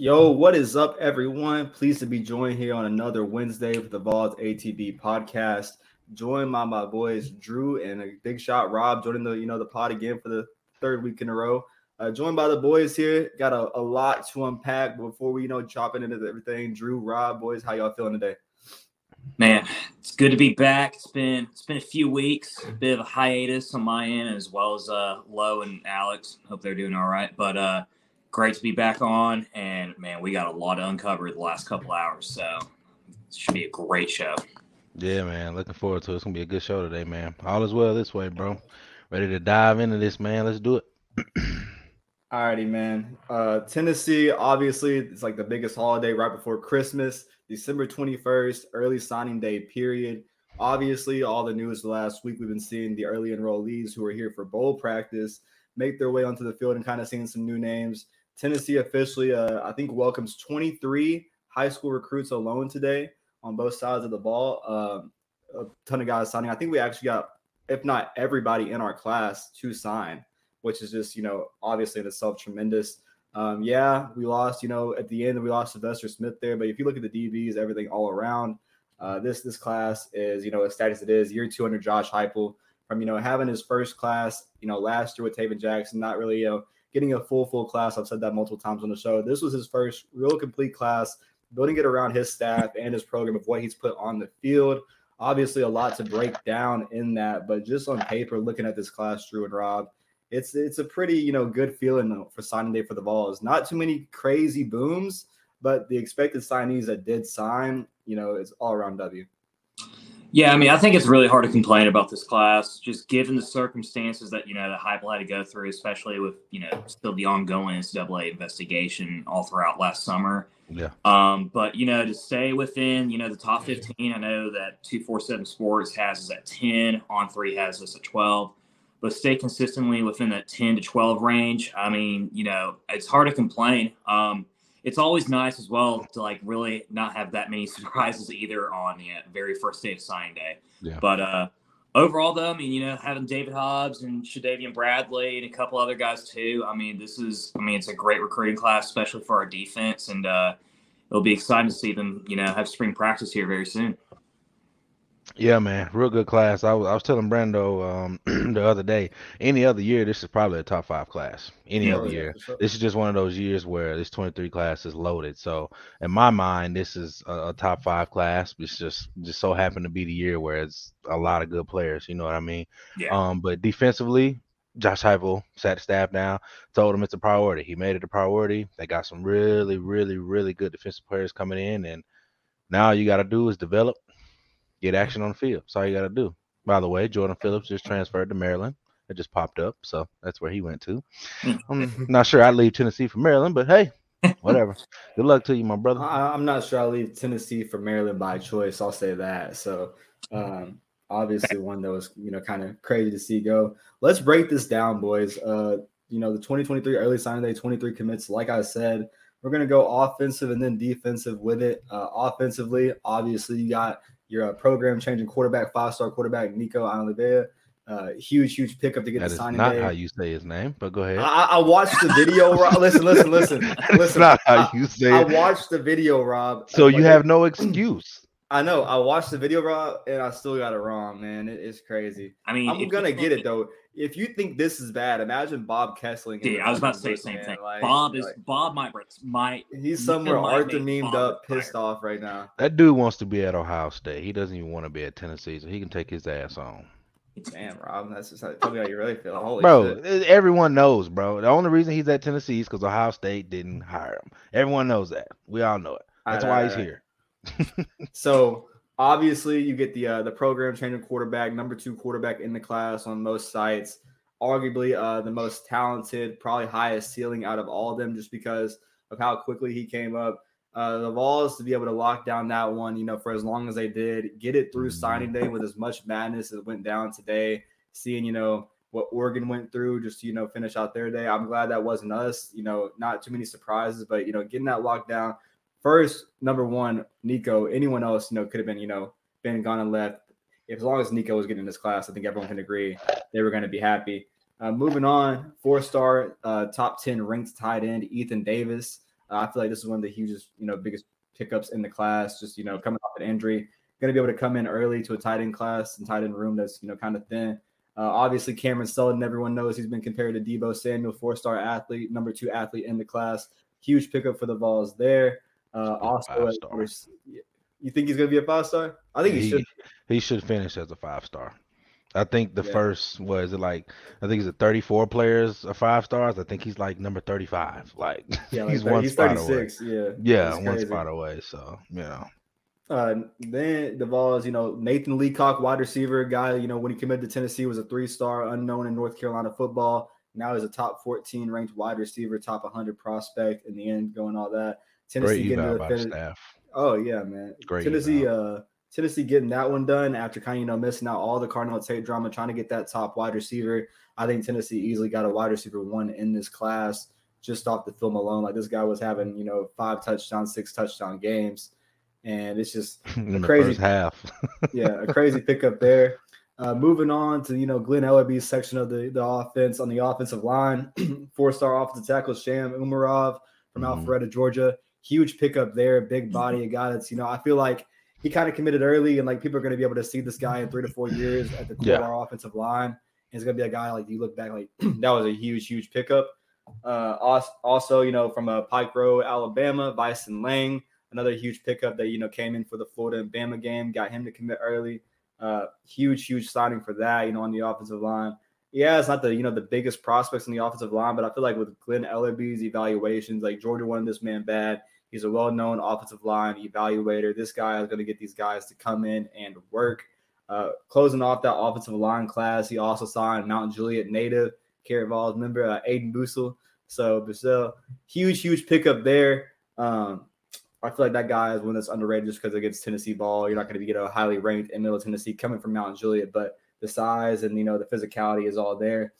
Yo, what is up, everyone? Pleased to be joined here on another Wednesday with the Vols ATB podcast. Joined by my boys Drew and a big shot Rob joining the you know the pod again for the third week in a row. Uh, joined by the boys here. Got a, a lot to unpack before we you know chopping into everything. Drew, Rob, boys, how y'all feeling today? Man, it's good to be back. It's been it's been a few weeks, a bit of a hiatus on my end as well as uh Low and Alex. Hope they're doing all right. But uh great to be back on and man, we got a lot to uncover the last couple hours. So it should be a great show. Yeah, man. Looking forward to it. It's gonna be a good show today, man. All is well this way, bro. Ready to dive into this, man. Let's do it. Alrighty, man. Uh Tennessee, obviously, it's like the biggest holiday right before Christmas. December 21st, early signing day period. Obviously, all the news the last week we've been seeing the early enrollees who are here for bowl practice make their way onto the field and kind of seeing some new names. Tennessee officially, uh, I think, welcomes 23 high school recruits alone today on both sides of the ball. Um, a ton of guys signing. I think we actually got, if not everybody in our class, to sign, which is just, you know, obviously in itself tremendous. Um, yeah, we lost, you know, at the end we lost Sylvester Smith there, but if you look at the DBs, everything all around, uh, this this class is, you know, as status it is, year 200 Josh Heupel from, you know, having his first class, you know, last year with Taven Jackson, not really, you know, getting a full, full class. I've said that multiple times on the show. This was his first real complete class, building it around his staff and his program of what he's put on the field. Obviously, a lot to break down in that, but just on paper, looking at this class, Drew and Rob, it's it's a pretty you know good feeling for signing day for the Vols. Not too many crazy booms, but the expected signees that did sign, you know, is all around W. Yeah, I mean, I think it's really hard to complain about this class, just given the circumstances that you know the Heupel had to go through, especially with you know still the ongoing NCAA investigation all throughout last summer. Yeah. Um, but you know, to stay within you know the top fifteen, I know that two four seven Sports has us at ten, On Three has us at twelve but stay consistently within that 10 to 12 range. I mean, you know, it's hard to complain. Um, it's always nice as well to like really not have that many surprises either on the very first day of signing day. Yeah. But uh, overall, though, I mean, you know, having Daevin Hobbs and Chandavian Bradley and a couple other guys too. I mean, this is, I mean, it's a great recruiting class, especially for our defense, and uh, it'll be exciting to see them, you know, have spring practice here very soon. Yeah, man, real good class. I was, I was telling Brando um, the other day. Any other year, this is probably a top five class. Any Yeah, other year, sure. this is just one of those years where this 23 class is loaded. So in my mind, this is a, a top five class. It's just just so happened to be the year where it's a lot of good players. You know what I mean? Yeah. Um, but defensively, Josh Heupel sat the staff down, told him it's a priority. He made it a priority. They got some really, really, really good defensive players coming in, and now all you got to do is develop, get action on the field. That's all you got to do. By the way, Jordan Phillips just transferred to Maryland. It just popped up, so that's where he went to. I'm not sure I'd leave Tennessee for Maryland, but hey, whatever. Good luck to you, my brother. I, I'm not sure I'll leave Tennessee for Maryland by choice. I'll say that. So, um, obviously, one that was you know kind of crazy to see go. Let's break this down, boys. Uh, you know, the 2023 early signing day, 23 commits. Like I said, we're gonna go offensive and then defensive with it. Uh, offensively, obviously, you got your uh, program changing quarterback, five star quarterback Nico Olivea. Uh, huge, huge pickup to get That the is signing not day. how you say his name, but go ahead. I, I watched the video. Rob. Listen, listen, listen, That's listen. not how you say I it. I watched the video, Rob. So you like, have no excuse. I know. I watched the video, Rob, and I still got it wrong, man. It- it's crazy. I mean, I'm gonna get it though. If you think this is bad, imagine Bob Kesling. in Yeah, I was about to say the same man. thing. Like- Bob is like, Bob might might he's somewhere Arthur make memed up, retire. pissed off right now. That dude wants to be at Ohio State. He doesn't even want to be at Tennessee, so he can take his ass on. Damn, Rob, that's just how, tell me how you really feel. Holy Bro, shit. everyone knows, bro. The only reason he's at Tennessee is because Ohio State didn't hire him. Everyone knows that. We all know it. That's All why right, he's all right. here. So obviously, you get the uh, the program changing quarterback, number two quarterback in the class on most sites. Arguably, uh, the most talented, probably highest ceiling out of all of them, just because of how quickly he came up. Uh, the Vols to be able to lock down that one, you know, for as long as they did, get it through signing day with as much madness as went down today. Seeing, you know, what Oregon went through just you know, finish out their day. I'm glad that wasn't us. You know, not too many surprises, but you know, getting that locked down first, number one, Nico. Anyone else, you know, could have been, you know, been gone and left. If, as long as Nico was getting this class, I think everyone can agree they were going to be happy. Uh, moving on, four star, uh, top 10 ranked tight end, Ethan Davis. Uh, I feel like this is one of the hugest, you know, biggest pickups in the class. Just you know, coming off an injury, going to be able to come in early to a tight end class and tight end room that's you know kind of thin. Uh, obviously, Cameron Seldon, everyone knows he's been compared to Deebo Samuel, four-star athlete, number two athlete in the class. Huge pickup for the Vols there. Uh, also, you think he's going to be a five-star? I think he, he should. He should finish as a five-star. I think the yeah. first was it like I think he's a 34 players of five stars. I think he's like number 35. Like yeah, like he's 30, one he's spot 36, away. Yeah, yeah, one spot away. So yeah. Uh, then the Vols, you know, Nathan Leacock, wide receiver guy, you know, when he committed to Tennessee, was a three-star unknown in North Carolina football. Now he's a top 14 ranked wide receiver, top 100 prospect in the end, going all that. Tennessee Great getting the staff. Oh yeah, man. Great Tennessee, uh, Tennessee getting that one done after kind of you know missing out all the Carnell Tate drama, trying to get that top wide receiver. I think Tennessee easily got a wide receiver one in this class just off the film alone. Like this guy was having you know five touchdown, six touchdown games, and it's just crazy half. yeah, a crazy pickup there. Uh, moving on to you know Glen Elarbee's section of the, the offense on the offensive line, four star offensive tackle Sham Umarov from mm-hmm. Alpharetta, Georgia. Huge pickup there, big body, a guy that's you know I feel like he kind of committed early, and like people are going to be able to see this guy in three to four years at the core yeah. of our offensive line. And it's going to be a guy like you look back like that was a huge, huge pickup. Uh, also, you know, from a uh, Pike Road, Alabama, Vysen Lang, another huge pickup that you know came in for the Florida and Bama game, got him to commit early. Uh, huge, huge signing for that. You know, on the offensive line. Yeah, it's not the you know the biggest prospects in the offensive line, but I feel like with Glen Elarbee's evaluations, like Georgia wanted this man bad. He's a well-known offensive line evaluator. This guy is going to get these guys to come in and work. Uh, closing off that offensive line class, he also signed Mount Juliet native, Carrot Vols member uh, Aiden Bussell. So Bussell, huge, huge pickup there. Um, I feel like that guy is one that's underrated just because against Tennessee ball, you're not going to get a highly ranked in Middle Tennessee coming from Mount Juliet, but the size and you know the physicality is all there.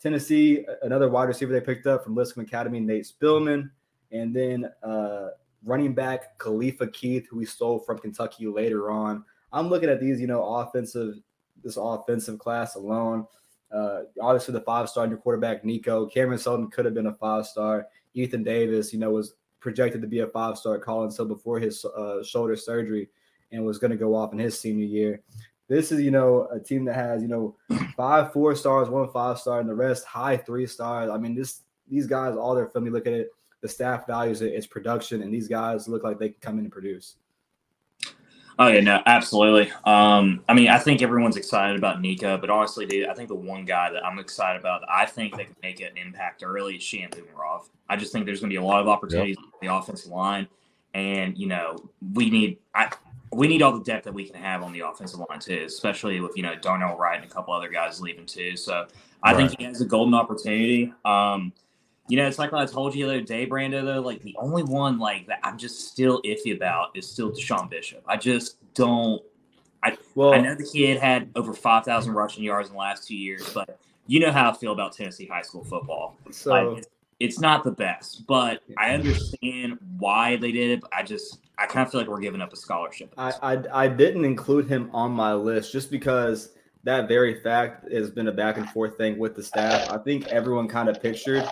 Tennessee, another wide receiver they picked up from Lipscomb Academy, Nate Spillman and then uh, running back Khalifa Keith, who we stole from Kentucky later on. I'm looking at these, you know, offensive this offensive class alone. Uh, obviously, the five star your quarterback Nico Cameron Seldon could have been a five star. Ethan Davis, you know, was projected to be a five star Colin so before his uh, shoulder surgery and was going to go off in his senior year. This is, you know, a team that has, you know, five four stars, one five star, and the rest high three stars. I mean, this these guys, all their you look at it, the staff values it, it's production, and these guys look like they can come in and produce. Oh yeah, no, absolutely. Um, I mean, I think everyone's excited about Nika, but honestly, dude, I think the one guy that I'm excited about, I think they can make an impact early is Sham Umarov. I just think there's going to be a lot of opportunities yep. on the offensive line, and you know, we need I we need all the depth that we can have on the offensive line too, especially with you know Darnell Wright and a couple other guys leaving too. So I right. think he has a golden opportunity. Um, you know, it's like I told you the other day, Brando. Though, like the only one like that I'm just still iffy about is still DeSean Bishop. I just don't. I well, I know the kid had over five thousand rushing yards in the last two years, but you know how I feel about Tennessee high school football. So like, it's, it's, not the best, but I understand why they did it. I just I kind of feel like we're giving up a scholarship. I, I I didn't include him on my list just because that very fact has been a back and forth thing with the staff. I think everyone kind of pictured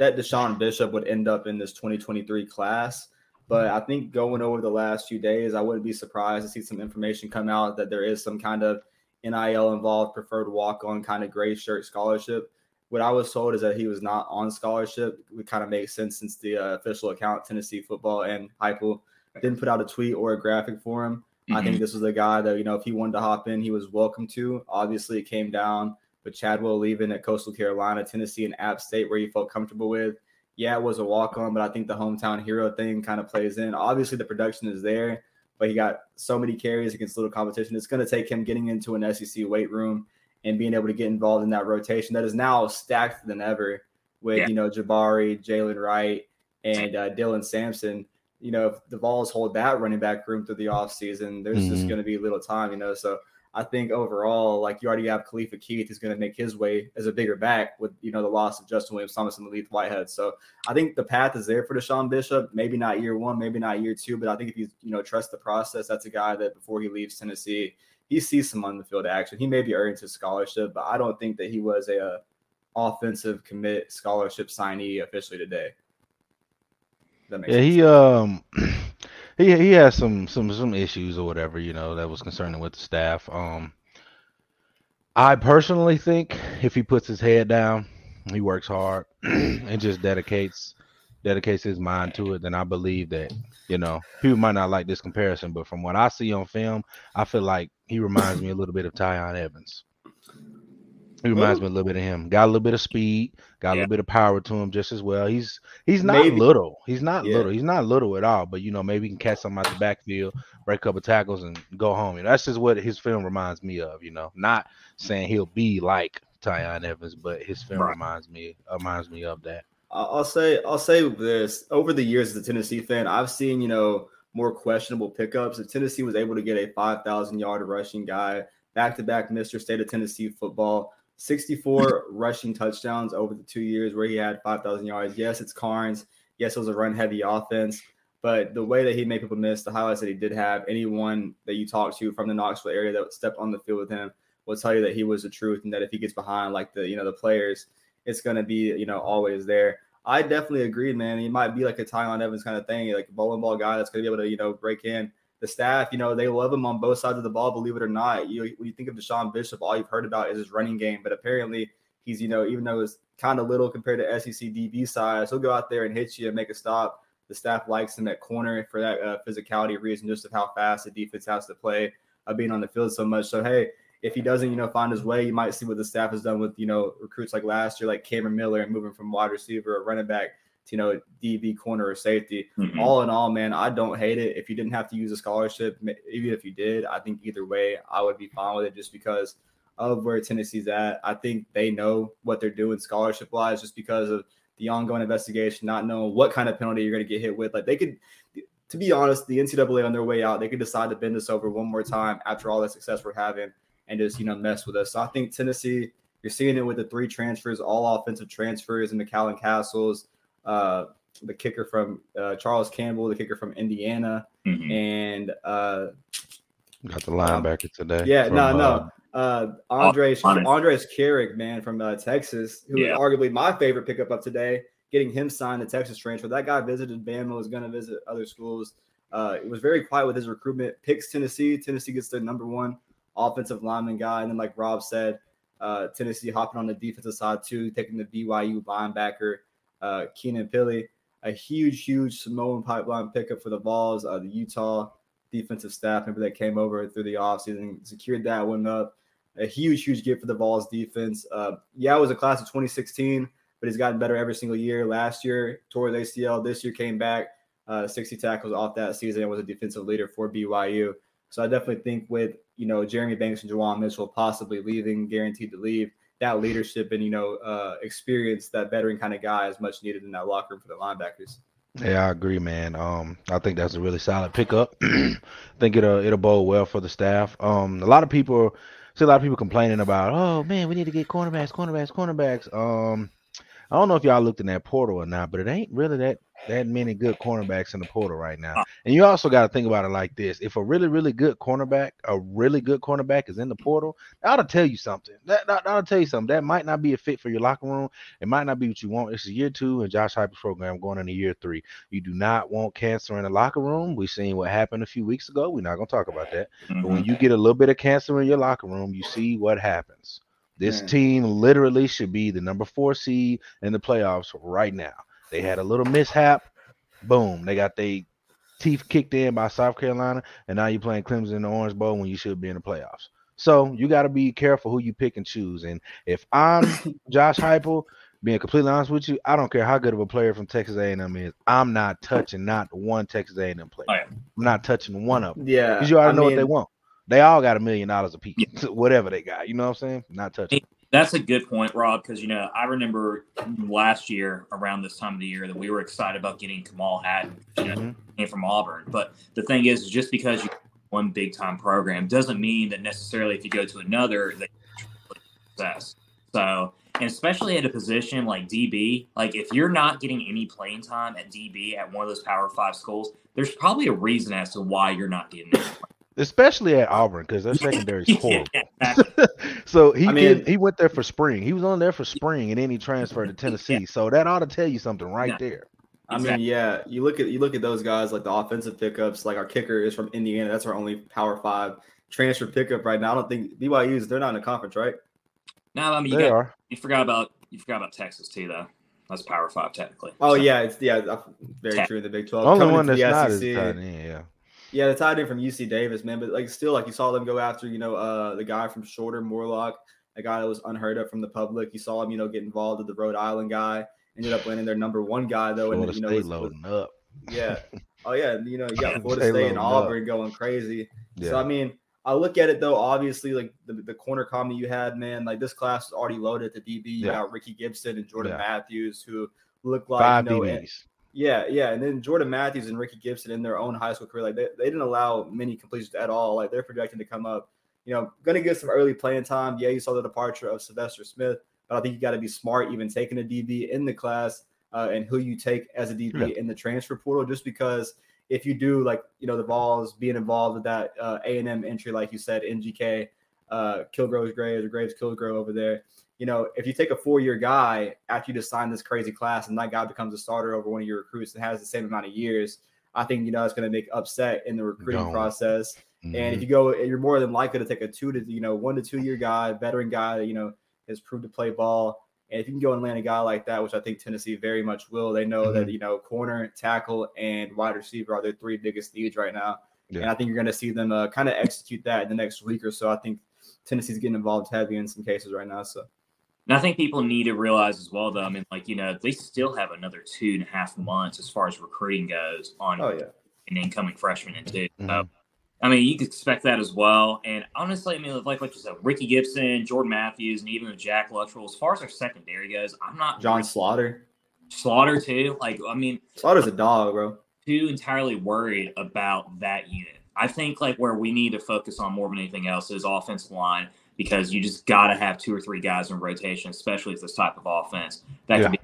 that DeSean Bishop would end up in this 2023 class. But I think going over the last few days, I wouldn't be surprised to see some information come out that there is some kind of NIL involved, preferred walk on kind of gray shirt scholarship. What I was told is that he was not on scholarship. It kind of makes sense since the uh, official account, Tennessee Football and Heupel, didn't put out a tweet or a graphic for him. Mm-hmm. I think mm-hmm. this was a guy that, you know, if he wanted to hop in, he was welcome to. Obviously, it came down with Chadwell leaving at Coastal Carolina, Tennessee, and App State, where you felt comfortable with. Yeah, it was a walk on, but I think the hometown hero thing kind of plays in. Obviously, the production is there, but he got so many carries against little competition. It's going to take him getting into an SEC weight room and being able to get involved in that rotation that is now stacked than ever with, yeah. you know, Jabari, Jalen Wright, and uh, Dylan Sampson. You know, if the Vols hold that running back room through the offseason, there's mm-hmm. just going to be little time, you know. So I think overall, like you already have Khalifa Keith who's going to make his way as a bigger back with you know the loss of Justin Williams Thomas and Len'Neth Whitehead. So I think the path is there for DeSean Bishop. Maybe not year one, maybe not year two, but I think if you you know trust the process, that's a guy that before he leaves Tennessee, he sees some on the field action. He may be earning his scholarship, but I don't think that he was a, a offensive commit scholarship signee officially today. That makes Yeah, sense. he um he he has some some some issues or whatever, you know, that was concerning with the staff. Um I personally think if he puts his head down, he works hard and just dedicates dedicates his mind to it, then I believe that, you know, people might not like this comparison, but from what I see on film, I feel like he reminds me a little bit of Tiyon Evans. He reminds me a little bit of him. Got a little bit of speed, got a little bit of power to him just as well. He's he's not Maybe- little. He's not Yeah. little. He's not little at all. But you know, maybe he can catch something out the backfield, break a couple tackles, and go home. You know, that's just what his film reminds me of. You know, not saying he'll be like Tiyon Evans, but his film Right. reminds me reminds me of that. I'll I'll say I'll say this over the years as a Tennessee fan, I've seen you know more questionable pickups. If Tennessee was able to get a five thousand yard rushing guy, back to back Mr. State of Tennessee football, sixty four rushing touchdowns over the two years where he had five thousand yards. Yes, it's Karns. Yes, it was a run heavy offense. But the way that he made people miss, the highlights that he did have, anyone that you talk to from the Knoxville area that stepped on the field with him will tell you that he was the truth and that if he gets behind like the you know the players, it's gonna be you know always there. I definitely agree, man. He might be like a Tiyon Evans kind of thing, like a bowling ball guy that's gonna be able to you know break in. The staff, you know, they love him on both sides of the ball. Believe it or not, you when you think of DeSean Bishop, all you've heard about is his running game, but apparently he's you know even though it's kind of little compared to SEC DB size, he'll go out there and hit you and make a stop. The staff likes him at corner for that uh, physicality reason, just of how fast the defense has to play, uh, being on the field so much. So hey, if he doesn't, you know, find his way, you might see what the staff has done with, you know, recruits like last year, like Cameron Miller, and moving from wide receiver or running back you know, DB corner or safety. Mhm. All in all, man, I don't hate it. If you didn't have to use a scholarship, even if you did, I think either way, I would be fine with it just because of where Tennessee's at. I think they know what they're doing scholarship wise, just because of the ongoing investigation, not knowing what kind of penalty you're going to get hit with. Like they could, to be honest, the NCAA on their way out, they could decide to bend us over one more time after all the success we're having and just you know mess with us. So I think Tennessee, you're seeing it with the three transfers, all offensive transfers, and McCallan Castles, uh, the kicker from uh, Charles Campbell, the kicker from Indiana, Mhm. and uh, Got the linebacker today. yeah, from, no, no. uh, uh, Andres honest. Andrej Karic, man, from uh, Texas, who Yeah. is arguably my favorite pickup of today. Getting him signed the Texas transfer. That guy visited Bama, was going to visit other schools. Uh, it was very quiet with his recruitment. Picks Tennessee. Tennessee gets their number one offensive lineman guy, and then like Rob said, uh, Tennessee hopping on the defensive side too, taking the BYU linebacker uh, Keenan Pili. A huge, huge Samoan pipeline pickup for the Vols. Uh, the Utah defensive staff member that came over through the offseason secured that one up. A huge, huge gift for the Vols defense. Uh, yeah, it was a class of 2016, but he's gotten better every single year. Last year, tore ACL. This year, came back, uh, 60 tackles off that season, and was a defensive leader for BYU. So I definitely think with you know Jeremy Banks and Juwan Mitchell possibly leaving, guaranteed to leave, that leadership and you know uh, experience, that veteran kind of guy is much needed in that locker room for the linebackers. Yeah, I agree, man. Um, I think that's a really solid pickup. I think it'll it'll bode well for the staff. Um, a lot of people see a lot of people complaining about, oh man, we need to get cornerbacks, cornerbacks, cornerbacks. Um, I don't know if y'all looked in that portal or not, but it ain't really that that many good cornerbacks in the portal right now. And you also got to think about it like this: if a really, really good cornerback, a really good cornerback is in the portal, that ought to tell you something. That, that ought to tell you something. That might not be a fit for your locker room. It might not be what you want. This is year two and Josh Heupel's program, going into year three. You do not want cancer in the locker room. We've seen what happened a few weeks ago. We're not going to talk about that. But when Mhm. you get a little bit of cancer in your locker room, you see what happens. This team literally should be the number four seed in the playoffs right now. They had a little mishap. Boom. They got their teeth kicked in by South Carolina, and now you're playing Clemson in the Orange Bowl when you should be in the playoffs. So you got to be careful who you pick and choose. And if I'm Josh Heupel, being completely honest with you, I don't care how good of a player from Texas A&M is. I'm not touching not one Texas A&M player. Oh, yeah. I'm not touching one of them Yeah, because you already I know what they want. They all got a million dollars a piece, whatever they got. You know what I'm saying? Not touching. That's a good point, Rob, because you know I remember last year around this time of the year that we were excited about getting Kamal Hadden, you know, Mhm. came from Auburn. But the thing is, just because you one big time program doesn't mean that necessarily if you go to another that you're success. So, and especially at a position like DB, like if you're not getting any playing time at DB at one of those Power Five schools, there's probably a reason as to why you're not getting it. Especially at Auburn because their secondary is horrible. Yeah, exactly. so he I mean- did, he went there for spring. He was on there for spring, and then he transferred to Tennessee. So that ought to tell you something right Yeah. there. I mean, yeah, you look at you look at those guys like the offensive pickups. Like our kicker is from Indiana. That's our only Power Five transfer pickup right now. I don't think BYU's they're not in a conference, right? No, I mean you, They got, are. you forgot about you forgot about Texas too, though. That's Power Five technically. Oh So, yeah, it's yeah, very Tech. true in the Big Twelve. The only Coming one that's the not is SEC. tight end. Yeah. Yeah, the tight end from UC Davis, man. But like still, like you saw them go after, you know, uh the guy from Shorter Morlock, a guy that was unheard of from the public. You saw him, you know, get involved with the Rhode Island guy. Ended up landing their number one guy though, Florida and you know, State was- was- loading up. yeah, oh yeah, you know, you got Florida State and loading up. Auburn going crazy. Yeah. So I mean, I look at it though. Obviously, like the, the corner comment you had, man. Like this class is already loaded at DB. You Yeah. got Ricky Gibson and Jordan Yeah. Matthews, who look like Five you know, DBs. Yeah, yeah, and then Jordan Matthews and Ricky Gibson in their own high school career, like they, they didn't allow many completions at all. Like they're projecting to come up, you know, going to get some early playing time. Yeah, you saw the departure of Sylvester Smith, but I think you got to be smart even taking a DB in the class uh, and who you take as a DB Yeah. in the transfer portal. Just because if you do, like you know, the balls being involved with that uh, A and M entry, like you said, NGK, uh, Kilgrove's Graves or Graves Kilgrove over there you know, if you take a four-year guy after you just sign this crazy class and that guy becomes a starter over one of your recruits and has the same amount of years, I think you know it's going to make upset in the recruiting Gone. process. And if Mhm. you go, you're more than likely to take a two to you know one to two year guy, veteran guy that you know has proved to play ball. And if you can go and land a guy like that, which I think Tennessee very much will, they know that Mhm. you know corner, tackle, and wide receiver are their three biggest needs right now. Yeah. And I think you're going to see them uh, kind of execute that in the next week or so. I think Tennessee's getting involved heavy in some cases right now. So. And I think people need to realize as well, though. I mean, like you know, they still have another two and a half months as far as recruiting goes on Oh yeah. an incoming freshman and two. So. Mm-hmm. I mean, you could expect that as well. And honestly, I mean, like like you said, Ricky Gibson, Jordan Matthews, and even Jack Luttrell. As far as our secondary goes, I'm not John Slaughter. Slaughter too. Like, I mean, Slaughter's a dog, bro. too entirely worried about that unit. I think like where we need to focus on more than anything else is offensive line because you just got to have two or three guys in rotation, especially with this type of offense that Yeah. can be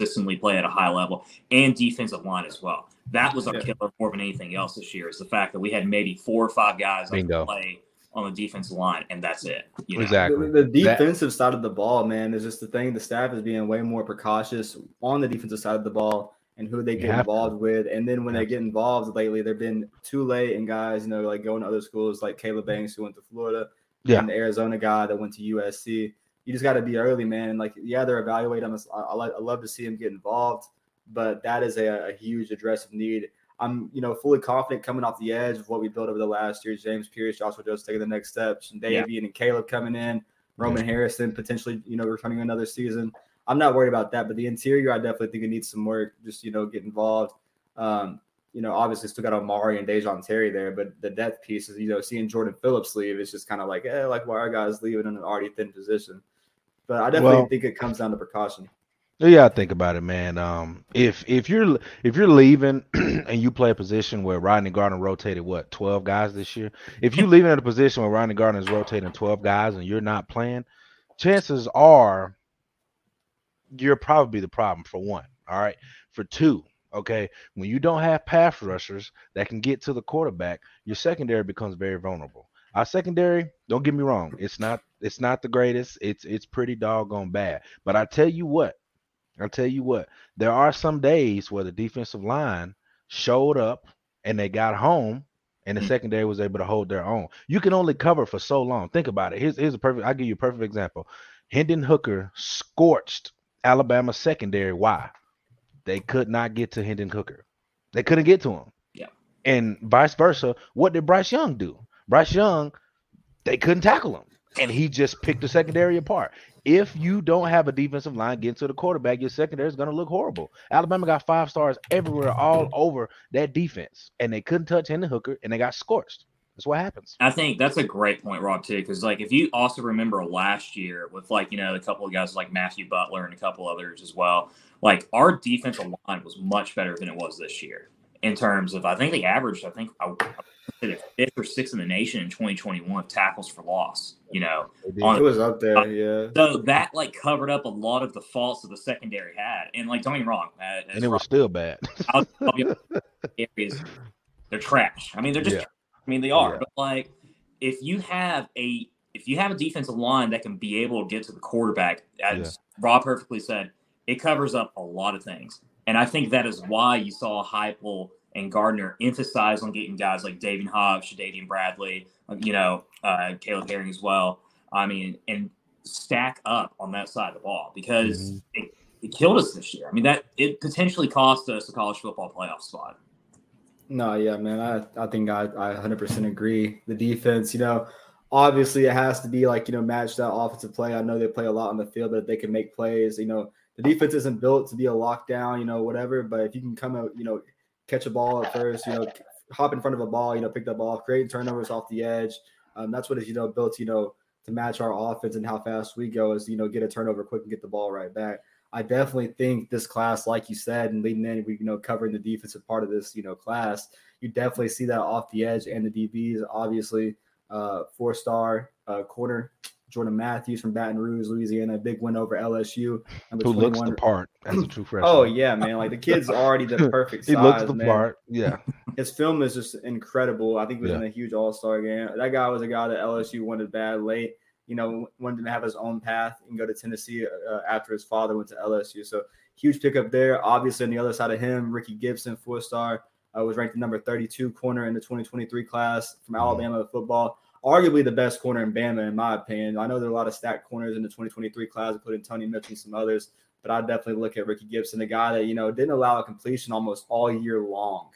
consistently play at a high level and defensive line as well. That was our Yeah. killer more than anything else this year is the fact that we had maybe four or five guys that Bingo. could play on the defensive line, and that's it. You know? Exactly. The, the That- defensive side of the ball, man, is just the thing. The staff is being way more precautious on the defensive side of the ball and who they get have to. involved with. And then when You they get involved lately, they've been too late. And guys, you know, like going to other schools like Caleb Banks, who went to Florida, Yeah. and the Arizona guy that went to USC. You just got to be early, man. Like, yeah, they're evaluating them. I, I, I love to see him get involved, but that is a, a huge of need. I'm, you know, fully confident coming off the edge of what we built over the last year. James Pearce, Joshua Jones taking the next steps, and Yeah. Davian and Caleb coming in, Roman Harrison potentially, you know, returning another season. I'm not worried about that, but the interior, I definitely think it needs some work. Just you know, get involved. Um, you know, obviously still got Amari and Dejon Terry there, but the depth piece is, you know, seeing Jordan Phillips leave is just kind of like, eh, like why are guys leaving in an already thin position? But I definitely Well- think it comes down to precaution. Yeah, I think about it, man. Um, if if you're if you're leaving and you play a position where Rodney Garner rotated what twelve guys this year, if you're leaving at a position where Rodney Garner is rotating twelve guys and you're not playing, chances are you're probably the problem for one. All right, for two, okay, when you don't have pass rushers that can get to the quarterback, your secondary becomes very vulnerable. Our secondary, don't get me wrong, it's not it's not the greatest. It's it's pretty doggone bad. But I tell you what. I'll tell you what, there are some days where the defensive line showed up and they got home and the Mm. secondary was able to hold their own. You can only cover for so long. Think about it. Here's here's a perfect I'll give you a perfect example. Hendon Hooker scorched Alabama secondary. Why? They could not get to Hendon Hooker. They couldn't get to him. Yeah. And vice versa. What did Bryce Young do? Bryce Young, they couldn't tackle him. And he just picked the secondary apart. If you don't have a defensive line getting to the quarterback, your secondary is going to look horrible. Alabama got five stars everywhere, all over that defense, and they couldn't touch Hendon Hooker, and they got scorched. That's what happens. I think that's a great point, Rob, too, because like if you also remember last year with like you know a couple of guys like Matthew Butler and a couple others as well, like our defensive line was much better than it was this year in terms of I think they averaged I think I, I said fifth or sixth in the nation in 2021 with tackles for loss. You know, On- It was up there, yeah. so that like covered up a lot of the faults that the secondary had, and like don't get me wrong, uh, and it was Rob- still bad. I'll, I'll be areas they're trash. I mean, they're just. Yeah. I mean, they are. Yeah. But like, if you have a if you have a defensive line that can be able to get to the quarterback, as Rob perfectly said, it covers up a lot of things. And I think that is why you saw Heupel and Garner emphasize on getting guys like David Hobbs, Davian Bradley, you know, uh, Caleb Herring as well. I mean, and stack up on that side of the ball because mm-hmm. it, it killed us this year. I mean, that it potentially cost us a college football playoff spot. No, yeah, man. I, I think I, I 100% agree. The defense, you know, obviously it has to be like, you know, match that offensive play. I know they play a lot on the field, but they can make plays. You know, the defense isn't built to be a lockdown, you know, whatever. But if you can come out, you know, catch a ball at first, you know, hop in front of a ball, you know, pick the ball, create turnovers off the edge. Um, that's what is, you know, built, you know, to match our offense and how fast we go is, you know, get a turnover quick and get the ball right back. I definitely think this class, like you said, and leading in, we you know covering the defensive part of this you know class, you definitely see that off the edge and the DBs. Obviously, uh, four star uh, corner Jordan Matthews from Baton Rouge, Louisiana, big win over LSU. Who looks the part as a true freshman? Oh yeah, man! Like the kid's already the perfect he looks the man. part. Yeah, his film is just incredible. I think he was yeah. in a huge All Star game. That guy was a guy that LSU wanted bad late you know, wanted to have his own path and go to Tennessee uh, after his father went to LSU. So huge pickup there. Obviously, on the other side of him, Ricky Gibson, four star, uh, was ranked the number 32 corner in the 2023 class from mm-hmm. Alabama football. Arguably the best corner in Bama, in my opinion. I know there are a lot of stacked corners in the 2023 class, including Tony Mitchell and some others, but I definitely look at Ricky Gibson, a guy that, you know, didn't allow a completion almost all year long.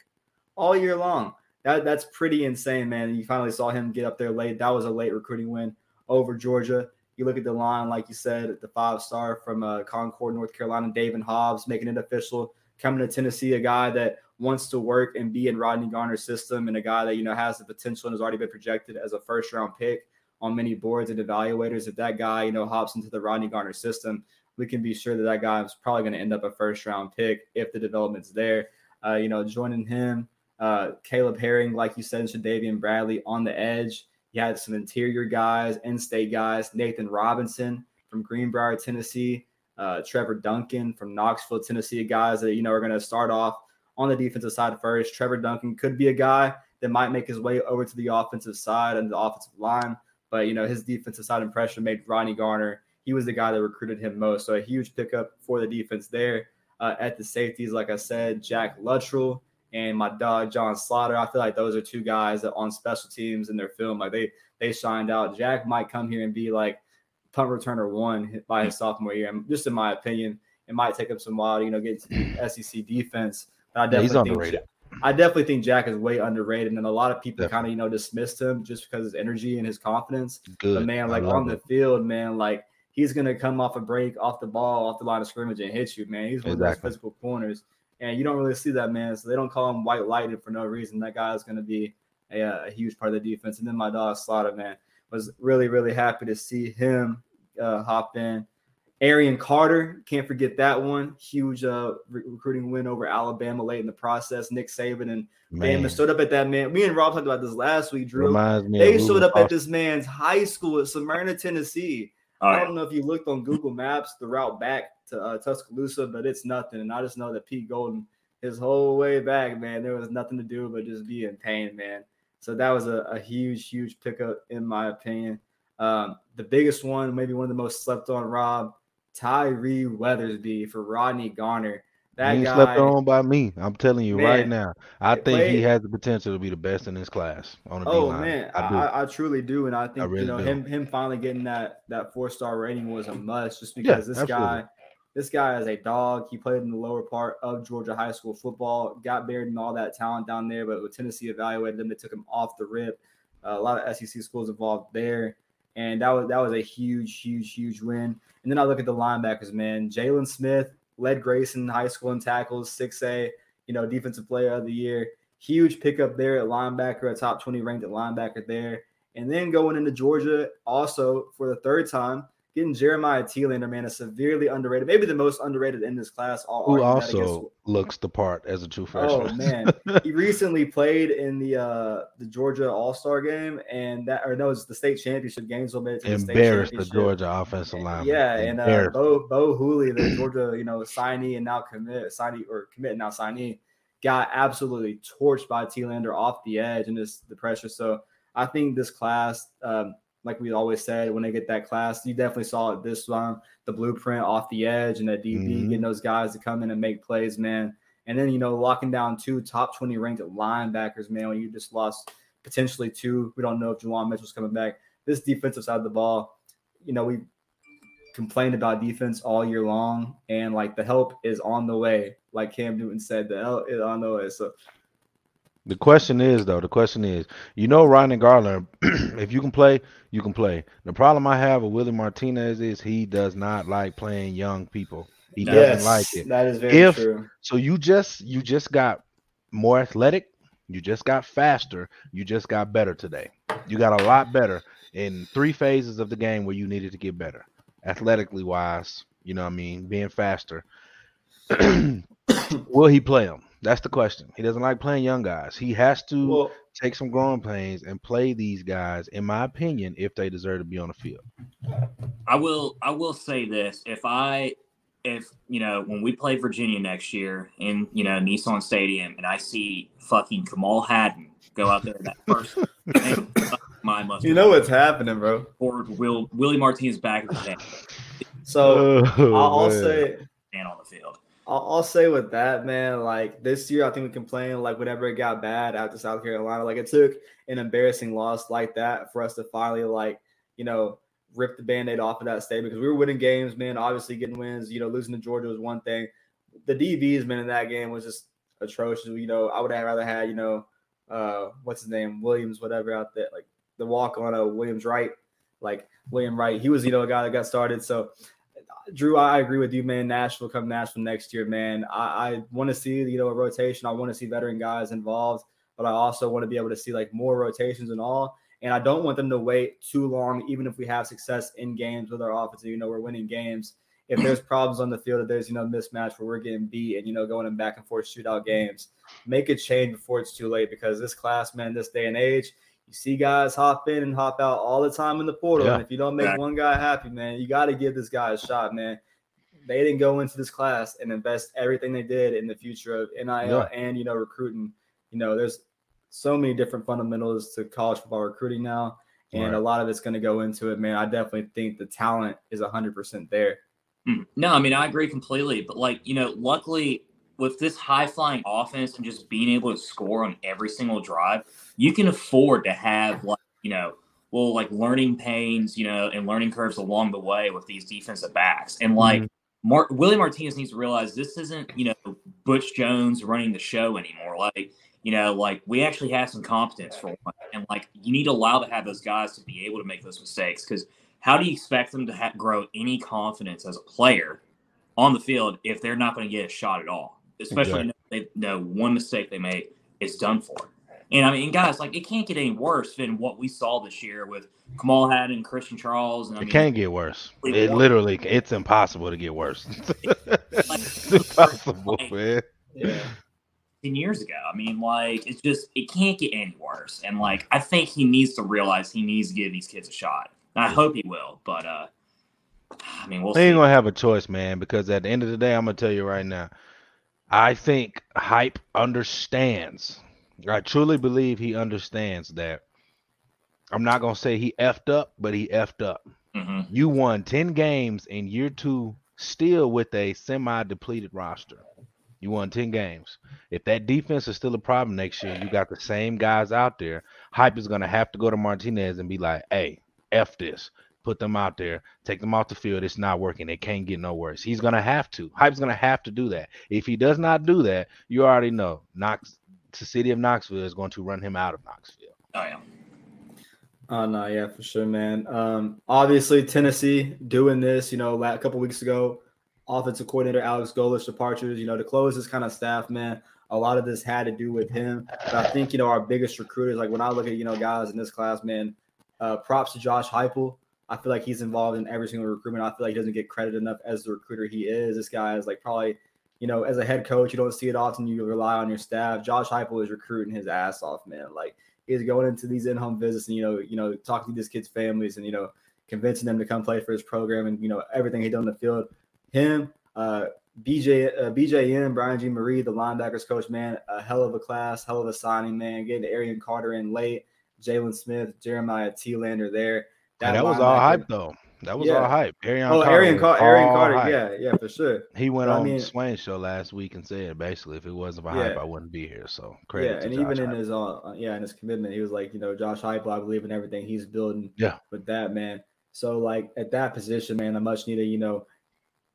All year long. That, that's pretty insane, man. You finally saw him get up there late. That was a late recruiting win over Georgia. You look at the line, like you said, the five star from uh, Concord, North Carolina, Daevin Hobbs, making it official, coming to Tennessee, a guy that wants to work and be in Rodney Garner's system, and a guy that you know has the potential and has already been projected as a first round pick on many boards and evaluators. If that guy, you know, hops into the Rodney Garner system, we can be sure that that guy is probably going to end up a first round pick if the development's there. Uh, you know, joining him, uh, Caleb Herring, like you said, and Davian Bradley on the edge. You had some interior guys, in-state guys, Nathan Robinson from Greenbrier, Tennessee, uh, Trevor Duncan from Knoxville, Tennessee, guys that you know are going to start off on the defensive side first. Trevor Duncan could be a guy that might make his way over to the offensive side and the offensive line, but you know his defensive side impression made Ronnie Garner. He was the guy that recruited him most, so a huge pickup for the defense there. Uh, at the safeties, like I said, Jack Luttrell and my dog John Slaughter. I feel like those are two guys that on special teams in their film, like they they shined out. Jack might come here and be like punt returner one by his sophomore year. Just in my opinion, it might take him some while, you know, get to the SEC defense. But I definitely yeah, think underrated. I definitely think Jack is way underrated, and a lot of people kind of you know dismissed him just because his energy and his confidence. Good. But man, like on the field, man, like he's gonna come off a break, off the ball, off the line of scrimmage, and hit you, man. He's one exactly. of those physical corners and you don't really see that man. So they don't call him white lighted for no reason. That guy is going to be a, a, huge part of the defense. And then my dog Slaughter, man, was really really happy to see him uh, hop in. Arion Carter, can't forget that one. Huge uh, re- recruiting win over Alabama late in the process. Nick Saban and man. Bama stood up at that man. Me and Rob talked about this last week, Drew. They showed up at this man's high school at Smyrna, Tennessee. I don't know if you looked on Google Maps the route back to uh, Tuscaloosa, but it's nothing. And I just know that Pete Golding, his whole way back, man, there was nothing to do but just be in pain, man. So that was a, a huge, huge pickup in my opinion. Um, the biggest one, maybe one of the most slept on, Rob, Tyree Weathersby for Rodney Garner. That he guy slept on by me. I'm telling you man, right now. I think played, he has the potential to be the best in his class on the Oh D-line. man, I, I, I, truly do, and I think I really you know do. him him finally getting that that four star rating was a must, just because yeah, this absolutely. guy this guy is a dog. He played in the lower part of Georgia high school football, got buried in all that talent down there. But with Tennessee evaluated him, they took him off the rip. Uh, a lot of SEC schools involved there, and that was that was a huge, huge, huge win. And then I look at the linebackers, man. Jalen Smith led Grayson High School in tackles, six A, you know, defensive player of the year. Huge pickup there at linebacker, a top twenty ranked at linebacker there. And then going into Georgia, also for the third time, getting Jeremiah Telander, man, is severely underrated, maybe the most underrated in this class. Who also looks the part as a true freshman. Oh man, he recently played in the uh the Georgia All Star game, and that or no, it's the state championship. Gainesville made it to the Embarrassed the Georgia offensive line. Yeah, and uh, Bo Bo Hughley, the Georgia, you know, signee and now commit signee or commit now signee, got absolutely torched by Telander off the edge and just the pressure. So I think this class. Um, like we always said, when they get that class, you definitely saw it this one, the blueprint off the edge and that DB Mhm. getting those guys to come in and make plays, man. And then you know locking down two top twenty ranked linebackers, man. When you just lost potentially two, we don't know if Juwan Mitchell's coming back. This defensive side of the ball, you know, we complained about defense all year long, and like the help is on the way. Like Cam Newton said, the help is on the way. So The question is though, the question is, you know, Ryan and Garland, if you can play, you can play. The problem I have with Willie Martinez is he does not like playing young people. He doesn't like it. that is very If- true. So you just you just got more athletic, you just got faster, you just got better today. You got a lot better in three phases of the game where you needed to get better. Athletically wise, you know what I mean, being faster. Will he play them? That's the question. He doesn't like playing young guys. He has to Well, take some growing pains and play these guys, in my opinion, if they deserve to be on the field. I will I will say this. If I if you know when we play Virginia next year in you know Nissan Stadium and I see fucking Kamal Hadden go out there that first game, my must you know what's happening, bro. forward Will Willie Martinez back at the stand, So Oh, I'll, I'll man. say stand on the field. I'll, say with that, man, like this year, I think we complained like whenever it got bad after South Carolina, like it took an embarrassing loss like that for us to finally like, you know, rip the band-aid off of that statement because we were winning games, man. Obviously getting wins, you know, losing to Georgia was one thing. The DBs, man, in that game was just atrocious. You know, I would have rather had, you know, uh, what's his name, Williams, whatever out there, like the walk on a Williams Wright, like William Wright. He was, you know, a guy that got started. So Drew, I agree with you, man. Nashville come Nashville next year, man. I, I want to see you know a rotation. I want to see veteran guys involved, but I also want to be able to see like more rotations and all. And I don't want them to wait too long, even if we have success in games with our offense. You know, we're winning games. If there's problems on the field, if there's you know mismatch where we're getting beat and you know going in back and forth shootout games, make a change before it's too late. Because this class, man, this day and age, you see guys hop in and hop out all the time in the portal. Yeah. And if you don't make Right. one guy happy, man, you got to give this guy a shot, man. They didn't go into this class and invest everything they did in the future of NIL Yeah. and you know recruiting. You know, there's so many different fundamentals to college football recruiting now, and Right. a lot of it's going to go into it, man. I definitely think the talent is 100% there. Hmm. No, I mean I agree completely. But like you know, luckily with this high flying offense and just being able to score on every single drive, you can afford to have like you know, well like learning pains, you know, and learning curves along the way with these defensive backs. And mm-hmm. like Mar- Willie Martinez needs to realize this isn't you know Butch Jones running the show anymore. Like you know, like we actually have some competence for one, and like you need to allow to have those guys to be able to make those mistakes because how do you expect them to ha- grow any confidence as a player on the field if they're not going to get a shot at all? Especially if they know one mistake they make is done for. And I mean, guys, like it can't get any worse than what we saw this year with Kamal Hadden, Christian Charles, and I It mean, can't get worse. It It literally, it's impossible to get worse. it's impossible, man. Yeah. 10 years ago. I mean, like it's just it can't get any worse. And like I think he needs to realize he needs to give these kids a shot. And I hope he will, but uh I mean, we'll They see. ain't gonna have a choice, man. Because at the end of the day, I'm gonna tell you right now, I think hype understands. I truly believe he understands that. I'm not gonna say he effed up, but he effed up. Mhm. You won 10 games in year two, still with a semi-depleted roster. You won 10 games. If that defense is still a problem next year, you got the same guys out there. Hype is gonna have to go to Martinez and be like, "Hey, f this." Put them out there, take them off the field. It's not working. It can't get no worse. He's gonna have to. Hype's gonna have to do that. If he does not do that, you already know Knox, the city of Knoxville is going to run him out of Knoxville. Oh yeah. Oh no, yeah, for sure, man. Um, obviously Tennessee doing this, you know, a couple weeks ago, offensive coordinator Alex Golesh departures, you know, to close this kind of staff, man. A lot of this had to do with him. But I think, you know, our biggest recruiters, like when I look at, you know, guys in this class, man, uh, props to Josh Heupel. I feel like he's involved in every single recruitment. I feel like he doesn't get credit enough as the recruiter he is. This guy is like probably, you know, as a head coach, you don't see it often. You rely on your staff. Josh Heupel is recruiting his ass off, man. Like he's going into these in-home visits and you know, you know, talking to these kids' families and you know, convincing them to come play for his program and you know everything he done on the field. Him, uh, BJ, uh, BJM, Brian Jean-Mary, the linebackers coach, man, a hell of a class, hell of a signing, man. Getting Arion Carter in late, Jalen Smith, Jeremiah Telander there. That, that was all hype though. That was yeah. all hype. Arion oh, Carter Arion, Car- Arion Carter. Hype. Yeah, yeah, for sure. He went but on I mean, Swain show last week and said basically, if it wasn't for yeah. hype, I wouldn't be here. So credit. Yeah, and Josh even hype. in his uh, yeah, in his commitment, he was like, you know, Josh Heupel, I believe in everything he's building. Yeah, with that man. So like at that position, man, a much needed, you know,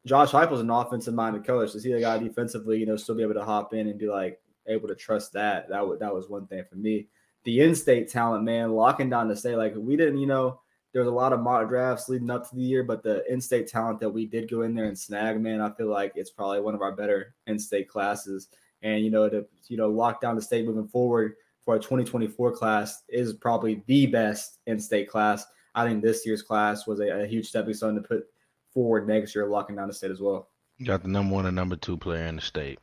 Josh Heupel's an offensive minded coach. To see the guy defensively, you know, still be able to hop in and be like able to trust that. That would that was one thing for me. The in-state talent, man, locking down to say like we didn't, you know there was a lot of mock drafts leading up to the year, but the in-state talent that we did go in there and snag, man, I feel like it's probably one of our better in-state classes. And you know, to you know, lock down the state moving forward for a 2024 class is probably the best in-state class. I think this year's class was a, a huge stepping stone to put forward next year, locking down the state as well. Got the number one and number two player in the state.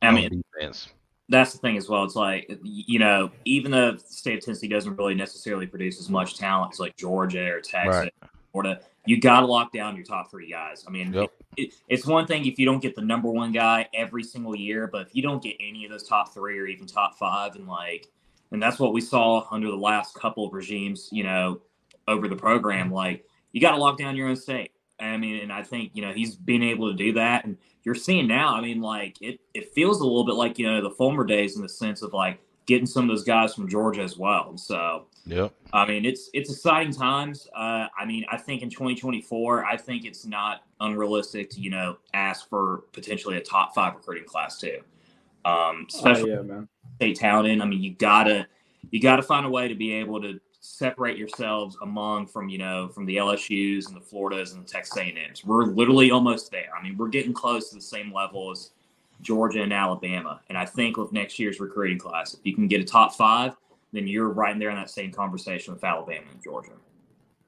I mean, defense that's the thing as well. It's like you know, even though the state of Tennessee doesn't really necessarily produce as much talent as like Georgia or Texas, right. Florida, you got to lock down your top three guys. I mean, yep. it, it, it's one thing if you don't get the number one guy every single year, but if you don't get any of those top three or even top five, and like, and that's what we saw under the last couple of regimes, you know, over the program. Like, you got to lock down your own state. I mean, and I think you know he's been able to do that, and you're seeing now. I mean, like it it feels a little bit like you know the former days in the sense of like getting some of those guys from Georgia as well. So, yeah, I mean, it's it's exciting times. Uh, I mean, I think in 2024, I think it's not unrealistic to you know ask for potentially a top five recruiting class too. Um, especially oh, yeah, man. state talent. I mean, you gotta you gotta find a way to be able to separate yourselves among from you know from the LSU's and the Floridas and the Texas A&M's. We're literally almost there. I mean, we're getting close to the same level as Georgia and Alabama. And I think with next year's recruiting class, if you can get a top five, then you're right in there in that same conversation with Alabama and Georgia.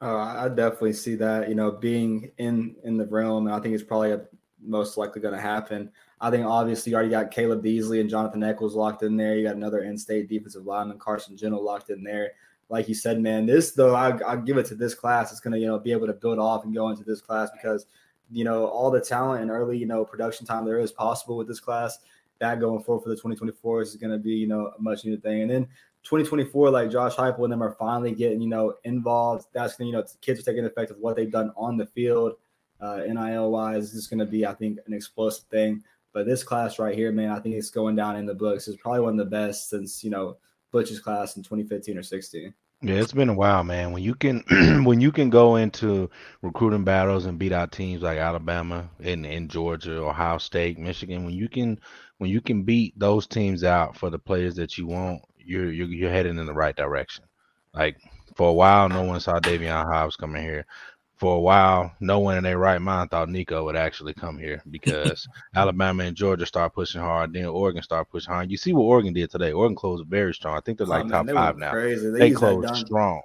Uh, I definitely see that. You know, being in in the realm, I think it's probably a, most likely going to happen. I think obviously you already got Caleb Beasley and Jonathan Eccles locked in there. You got another in-state defensive lineman, Carson Gentle, locked in there like you said, man, this though I I give it to this class. It's gonna you know be able to build off and go into this class because you know all the talent and early you know production time there is possible with this class. That going forward for the 2024 is going to be you know a much needed thing. And then 2024, like Josh Heupel and them are finally getting you know involved. That's gonna you know kids are taking effect of what they've done on the field. Uh, NIL wise, this is going to be I think an explosive thing. But this class right here, man, I think it's going down in the books. It's probably one of the best since you know Butch's class in 2015 or 16. Yeah, it's been a while, man. When you can when you can go into recruiting battles and beat out teams like Alabama and, and Georgia, Ohio State, Michigan, when you can when you can beat those teams out for the players that you want, you're you're, you're heading in the right direction. Like for a while, no one saw Daevin Hobbs coming here for a while, no one in their right mind thought Nico would actually come here because Alabama and Georgia start pushing hard, then Oregon start pushing hard. You see what Oregon did today. Oregon closed very strong. I think they're like oh, top five now. Crazy. They, they closed strong.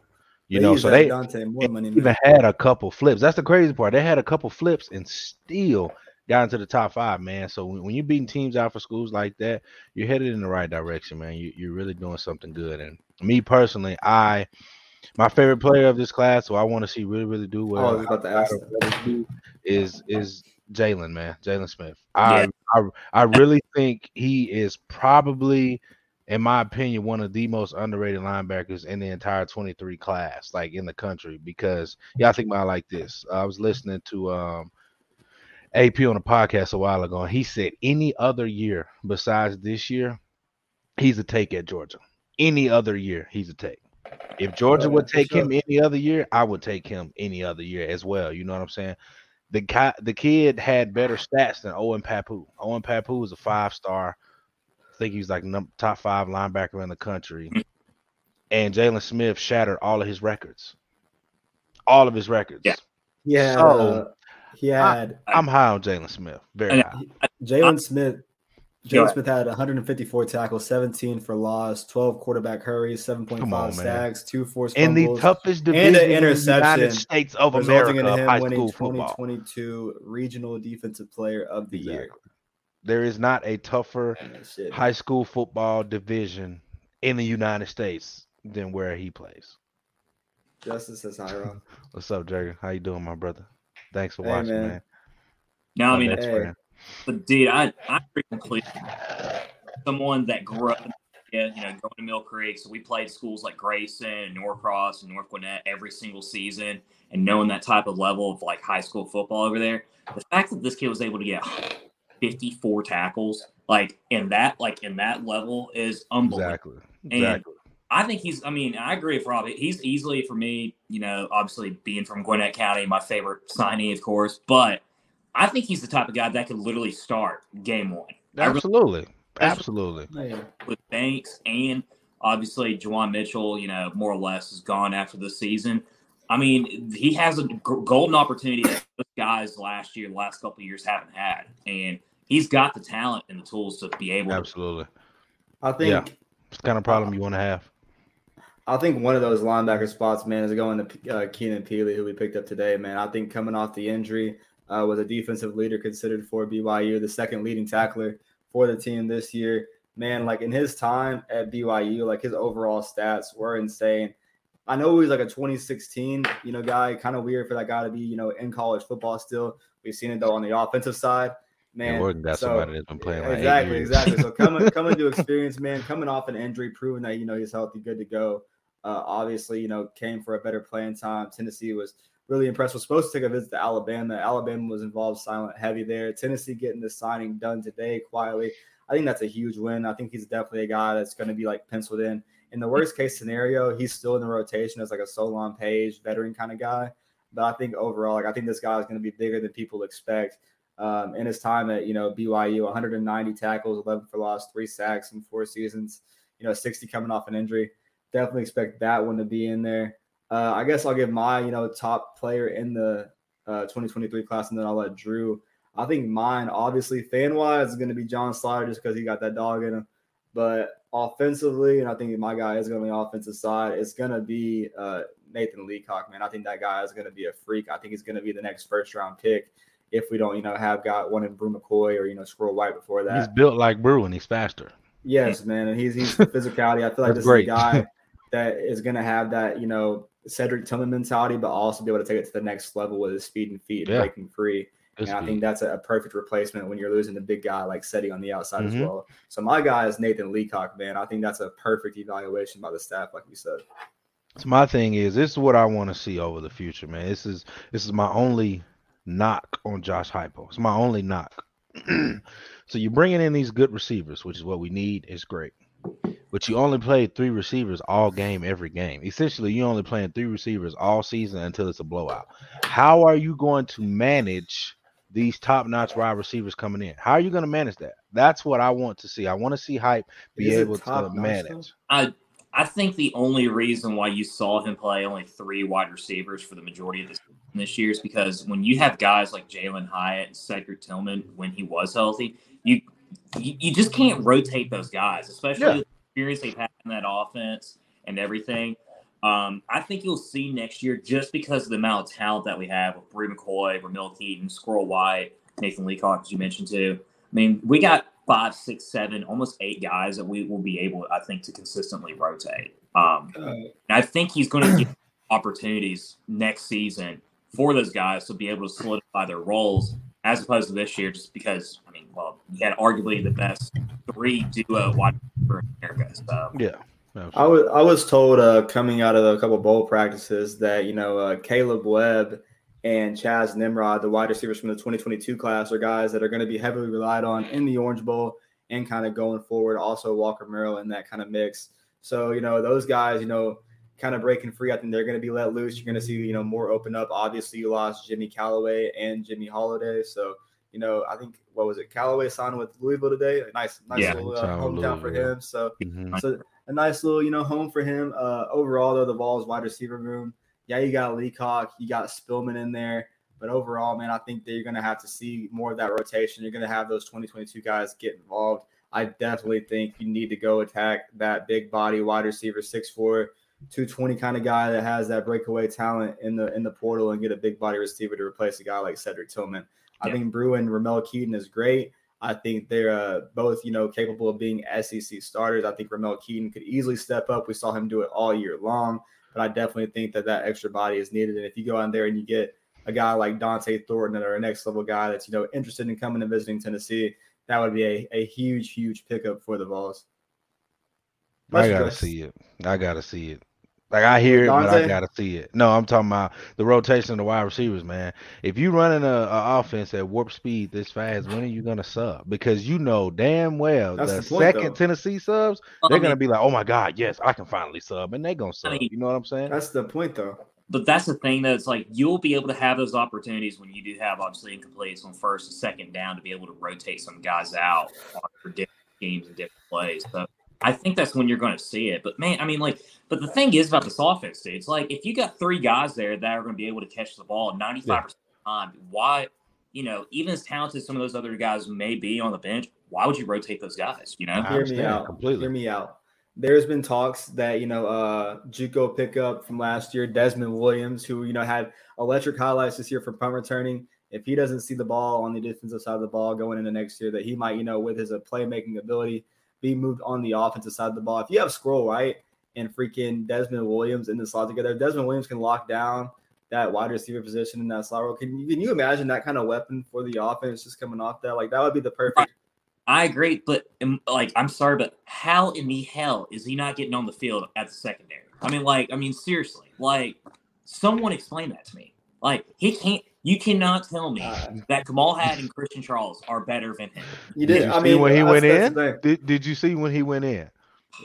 You they know, so they even had a couple flips. That's the crazy part. They had a couple flips and still got into the top five, man. So when, when you're beating teams out for schools like that, you're headed in the right direction, man. You, you're really doing something good. And me personally, I – my favorite player of this class, so I want to see really, really do well. Oh, I was about to ask is is Jalen, man, Jalen Smith. I, yeah. I I really think he is probably, in my opinion, one of the most underrated linebackers in the entire 23 class, like in the country. Because yeah, I think about like this. I was listening to um AP on a podcast a while ago, and he said any other year besides this year, he's a take at Georgia. Any other year, he's a take. If Georgia oh, would take him any other year, I would take him any other year as well. You know what I'm saying? The guy, the kid had better stats than Owen Pappoe. Owen Pappoe was a five star. I think he was like number, top five linebacker in the country. And Jalen Smith shattered all of his records. All of his records. Yeah. Yeah. So, he had. Uh, I, am high on Jalen Smith. Very high. Jalen Smith Jalen Smith had 154 tackles, 17 for loss, 12 quarterback hurries, 7.5 sacks, two forced fumbles, in the toughest division and an interception, in the United States of America, in him high winning 2022 football. Regional Defensive Player of the exactly. Year. There is not a tougher high school football division in the United States than where he plays. Justice says hi, Rob. What's up, Jagger? How you doing, my brother? Thanks for hey, watching, man. man. Now, I mean, hey. But dude, I I frequently someone that grew up area, you know, going to Mill Creek. So we played schools like Grayson and Norcross and North Gwinnett every single season and knowing that type of level of like high school football over there. The fact that this kid was able to get 54 tackles, like in that, like in that level is unbelievable. Exactly. Exactly. And I think he's, I mean, I agree with Rob. He's easily for me, you know, obviously being from Gwinnett County, my favorite signee, of course, but I think he's the type of guy that could literally start game one. Absolutely. Absolutely. With Banks and obviously Juwan Mitchell, you know, more or less is gone after the season. I mean, he has a golden opportunity that those guys last year, the last couple years haven't had, and he's got the talent and the tools to be able. Absolutely. I think Yeah. It's the kind of problem you want to have. I think one of those linebacker spots, man, is going to uh, Keenan Pili, who we picked up today, man. I think coming off the injury, uh, was a defensive leader considered for BYU, the second leading tackler for the team this year. Man, like in his time at BYU, like his overall stats were insane. I know he's like a 2016, you know, guy. Kind of weird for that guy to be, you know, in college football still. We've seen it though on the offensive side. Man, Morgan got so- somebody that's been playing like exactly, exactly. So coming coming to experience, man, coming off an injury, proving that you know he's healthy, good to go. Uh, obviously, you know, came for a better playing time. Tennessee was really impressed. Was supposed to take a visit to Alabama. Alabama was involved silent heavy there. Tennessee getting the signing done today quietly. I think that's a huge win. I think he's definitely a guy that's going to be like penciled in. In the worst case scenario, he's still in the rotation as like a Solon Page veteran kind of guy. But I think overall, like I think this guy is going to be bigger than people expect. Um, in his time at you know BYU, 190 tackles, 11 for loss, three sacks in four seasons. You know, 60 coming off an injury. Definitely expect that one to be in there. Uh, I guess I'll give my you know top player in the uh, 2023 class, and then I'll let Drew. I think mine, obviously, fan wise, is going to be John Slaughter just because he got that dog in him. But offensively, and I think my guy is going to be on the offensive side, it's going to be uh, Nathan Leacock, man. I think that guy is going to be a freak. I think he's going to be the next first round pick if we don't, you know, have got one in Bru McCoy or, you know, Squirrel White before that. He's built like Bru and he's faster. Yes, man, and he's he's the physicality. I feel like this great. is a guy that is going to have that, you know, Cedric Tillman mentality, but also be able to take it to the next level with his speed and feet and Yeah. breaking free. And I think that's a, a perfect replacement when you're losing a big guy like Seti on the outside as Mhm. well. So my guy is Nathan Leacock, man. I think that's a perfect evaluation by the staff, like you said. So my thing is, this is what I want to see over the future, man. This is this is my only knock on Josh Heupel. It's my only knock. so you're bringing in these good receivers, which is what we need. Is great, but you only played three receivers all game, every game. Essentially, you only playing three receivers all season until it's a blowout. How are you going to manage these top-notch wide receivers coming in? How are you going to manage that? That's what I want to see. I want to see hype be Is able to manage. I I think the only reason why you saw him play only three wide receivers for the majority of this this year is because when you have guys like Jalen Hyatt and Cedric Tillman when he was healthy, you you, you just can't rotate those guys, especially Yeah. the experience they've had in that offense and everything. Um, I think you'll see next year just because of the amount of talent that we have with Bru McCoy, Ramel Keyton, Squirrel White, Nathan Leacock, as you mentioned too. I mean, we got five, six, seven, almost eight guys that we will be able, I think, to consistently rotate. Um, and I think he's going to get opportunities next season for those guys to be able to solidify their roles as opposed to this year, just because, I mean, well, he had arguably the best three duo wide receiver in America. So, Yeah. I was I was told uh, coming out of a couple of bowl practices that you know uh, Caleb Webb and Chas Nimrod, the wide receivers from the 2022 class, are guys that are going to be heavily relied on in the Orange Bowl and kind of going forward. Also Walker Merrill in that kind of mix. So you know those guys, you know, kind of breaking free. I think they're going to be let loose. You're going to see you know more open up. Obviously, you lost Jimmy Calloway and Jimmy Holiday, so. You know, I think what was it? Calloway signed with Louisville today. A nice, nice Yeah, little uh, hometown for him. So Mhm. so a nice little, you know, home for him. Uh, overall, though, the Vols wide receiver room, yeah, you got Leacock, you got Spillman in there, but overall, man, I think that you're going to have to see more of that rotation. You're going to have those 2022 guys get involved. I definitely think you need to go attack that big body wide receiver, 6'4", 220 kind of guy that has that breakaway talent in the in the portal and get a big body receiver to replace a guy like Cedric Tillman. I Yeah. think Bruin Ramel Keyton is great. I think they're uh, both, you know, capable of being SEC starters. I think Ramel Keyton could easily step up. We saw him do it all year long, but I definitely think that that extra body is needed. And if you go out there and you get a guy like Dante Thornton or a next level guy that's, you know, interested in coming and visiting Tennessee, that would be a, a huge, huge pickup for the Vols. I gotta see it. I gotta see it. Like I hear it, but I gotta see it. No, I'm talking about the rotation of the wide receivers, man. If you're running a, a offense at warp speed this fast, when are you gonna sub? Because you know damn well That's the, the point, second though. Tennessee subs, they're gonna be like, "Oh my god, yes, I can finally sub," and they're gonna sub. I mean, you know what I'm saying? That's the point, though. But that's the thing, though. It's like you'll be able to have those opportunities when you do have obviously incompletes on first and second down to be able to rotate some guys out uh, for different teams and different plays. So I think that's when you're going to see it. But man, I mean, like, but the thing is about this offense, dude. It's like if you got three guys there that are going to be able to catch the ball 95% yeah. of the time, why, you know, even as talented as some of those other guys may be on the bench, why would you rotate those guys? You know, hear me out. Completely. Hear me out. There's been talks that you know, uh, JUCO pickup from last year, Desmond Williams, who you know had electric highlights this year for punt returning. If he doesn't see the ball on the defensive side of the ball going into next year, that he might, you know, with his uh, playmaking ability, be moved on the offensive side of the ball. If you have Squirrel White and freaking Desmond Williams in the slot together, Desmond Williams can lock down that wide receiver position in that slot role. Can you can you imagine that kind of weapon for the offense just coming off that? Like that would be the perfect. I agree, but um, like I'm sorry, but how in the hell is he not getting on the field at the secondary? I mean, like, I mean, seriously, like, someone explain that to me. Like, he can't. You cannot tell me uh, that Kamal Hadden and Christian Charles are better than him. You did. did you I mean, when he went in. Did, did you see when he went in?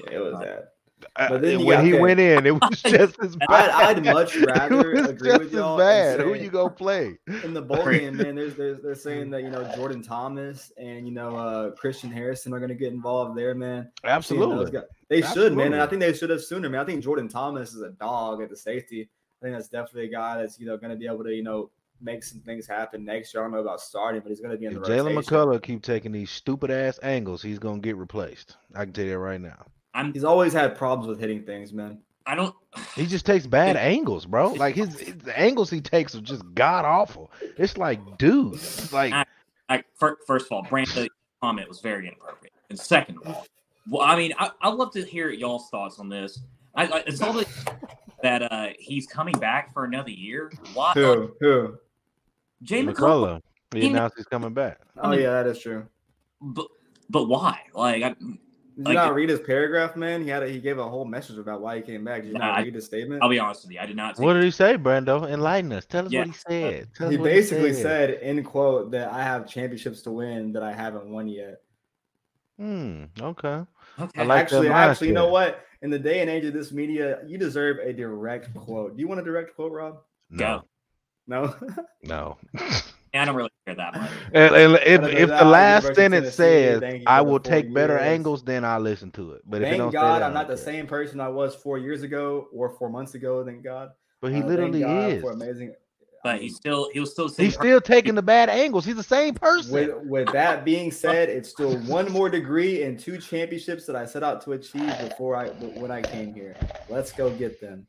Yeah, it was that. Uh, but then when he went in, it was just as bad. I'd, I'd much rather agree with y'all. Bad. Who you gonna play in the bowl game, man? There's, there's they're saying that you know Jordan Thomas and you know uh, Christian Harrison are gonna get involved there, man. Absolutely, they Absolutely. should, man. And I think they should have sooner, man. I think Jordan Thomas is a dog at the safety. I think that's definitely a guy that's you know gonna be able to you know make some things happen next year. I don't know about starting, but he's going to be in the Jaylen McCollough keep taking these stupid ass angles, he's going to get replaced. I can tell you that right now. I'm, he's always had problems with hitting things, man. I don't. He just takes bad angles, bro. Like his, his, the angles he takes are just god awful. It's like, dude, like. I, I, first of all, Brandon's comment was very inappropriate, and second of all, well, I mean, I, I'd love to hear y'all's thoughts on this. I, I it's all that uh, he's coming back for another year. Why? Who? Who? Jay McCollough. He announced he's coming back. Oh yeah, that is true. But but why? Like, I, did like, you not read his paragraph, man? He had a, he gave a whole message about why he came back. Did you nah, not read his statement? I'll be honest with you, I did not. What did he say, Brando? Enlighten us. Tell us yeah. what he said. Tell he basically he said. said, in quote, that I have championships to win that I haven't won yet. Hmm. Okay. Okay. I like actually, actually, you know what? In the day and age of this media, you deserve a direct quote. Do you want a direct quote, Rob? No. No. no. I don't really care that much. And, and if, if the last sentence says I will take better years. angles, then I'll listen to it. But thank God I'm not the same person I was four years ago or four months ago. Thank God. But he uh, literally is. For amazing. But he's still he was still he's still taking the bad angles. He's the same person. With, with that being said, it's still one more degree and two championships that I set out to achieve before I when I came here. Let's go get them.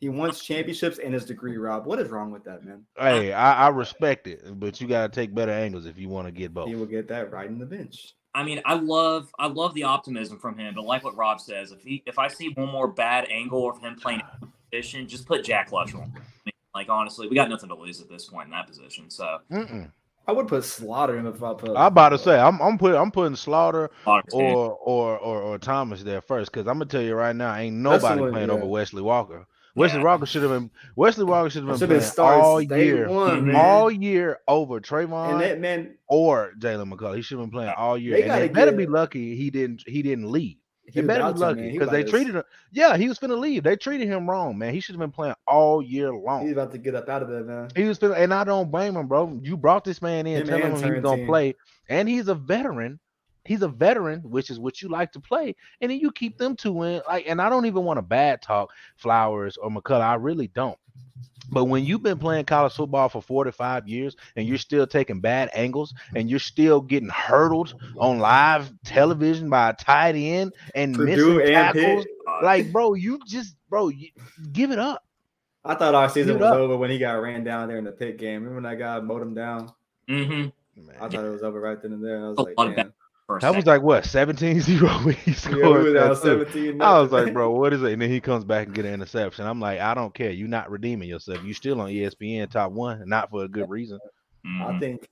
He wants championships and his degree, Rob. What is wrong with that, man? Hey, I, I respect it, but you got to take better angles if you want to get both. He will get that right in the bench. I mean, I love I love the optimism from him, but like what Rob says, if he if I see one more bad angle of him playing position, just put Jack Luttrell. I mean, like honestly, we got nothing to lose at this point in that position. So Mm-mm. I would put Slaughter in if uh, I put. I'm about to say I'm I'm putting I'm putting Slaughter or, or or or Thomas there first because I'm gonna tell you right now, ain't nobody playing yeah. over Wesley Walker. Wesley yeah. Walker should have been Wesley Walker should have been playing all year, one, all year over Trevon and that man or Jaylen McCollough. He should have been playing all year. They and they better be lucky he didn't he didn't leave. He better be lucky because they treated him. Yeah, he was gonna leave. They treated him wrong, man. He should have been playing all year long. He's about to get up out of there, man. He was, and I don't blame him, bro. You brought this man in, him telling him he was gonna play, and he's a veteran he's a veteran, which is what you like to play, and then you keep them two in. Like, and I don't even want to bad talk Flowers or McCollough. I really don't. But when you've been playing college football for four to five years and you're still taking bad angles and you're still getting hurdled on live television by a tight end and Purdue missing tackles, like bro, you just bro, you, give it up. I thought our season was up. over when he got ran down there in the pit game. Remember when that guy mowed him down? Mm-hmm. I thought it was over right then and there. I was like, man that was like what 17 0 when he scored. Yeah, 17, I was like, bro, what is it? And then he comes back and get an interception. I'm like, I don't care. You're not redeeming yourself. You're still on ESPN top one, not for a good reason. Mm-hmm. I think,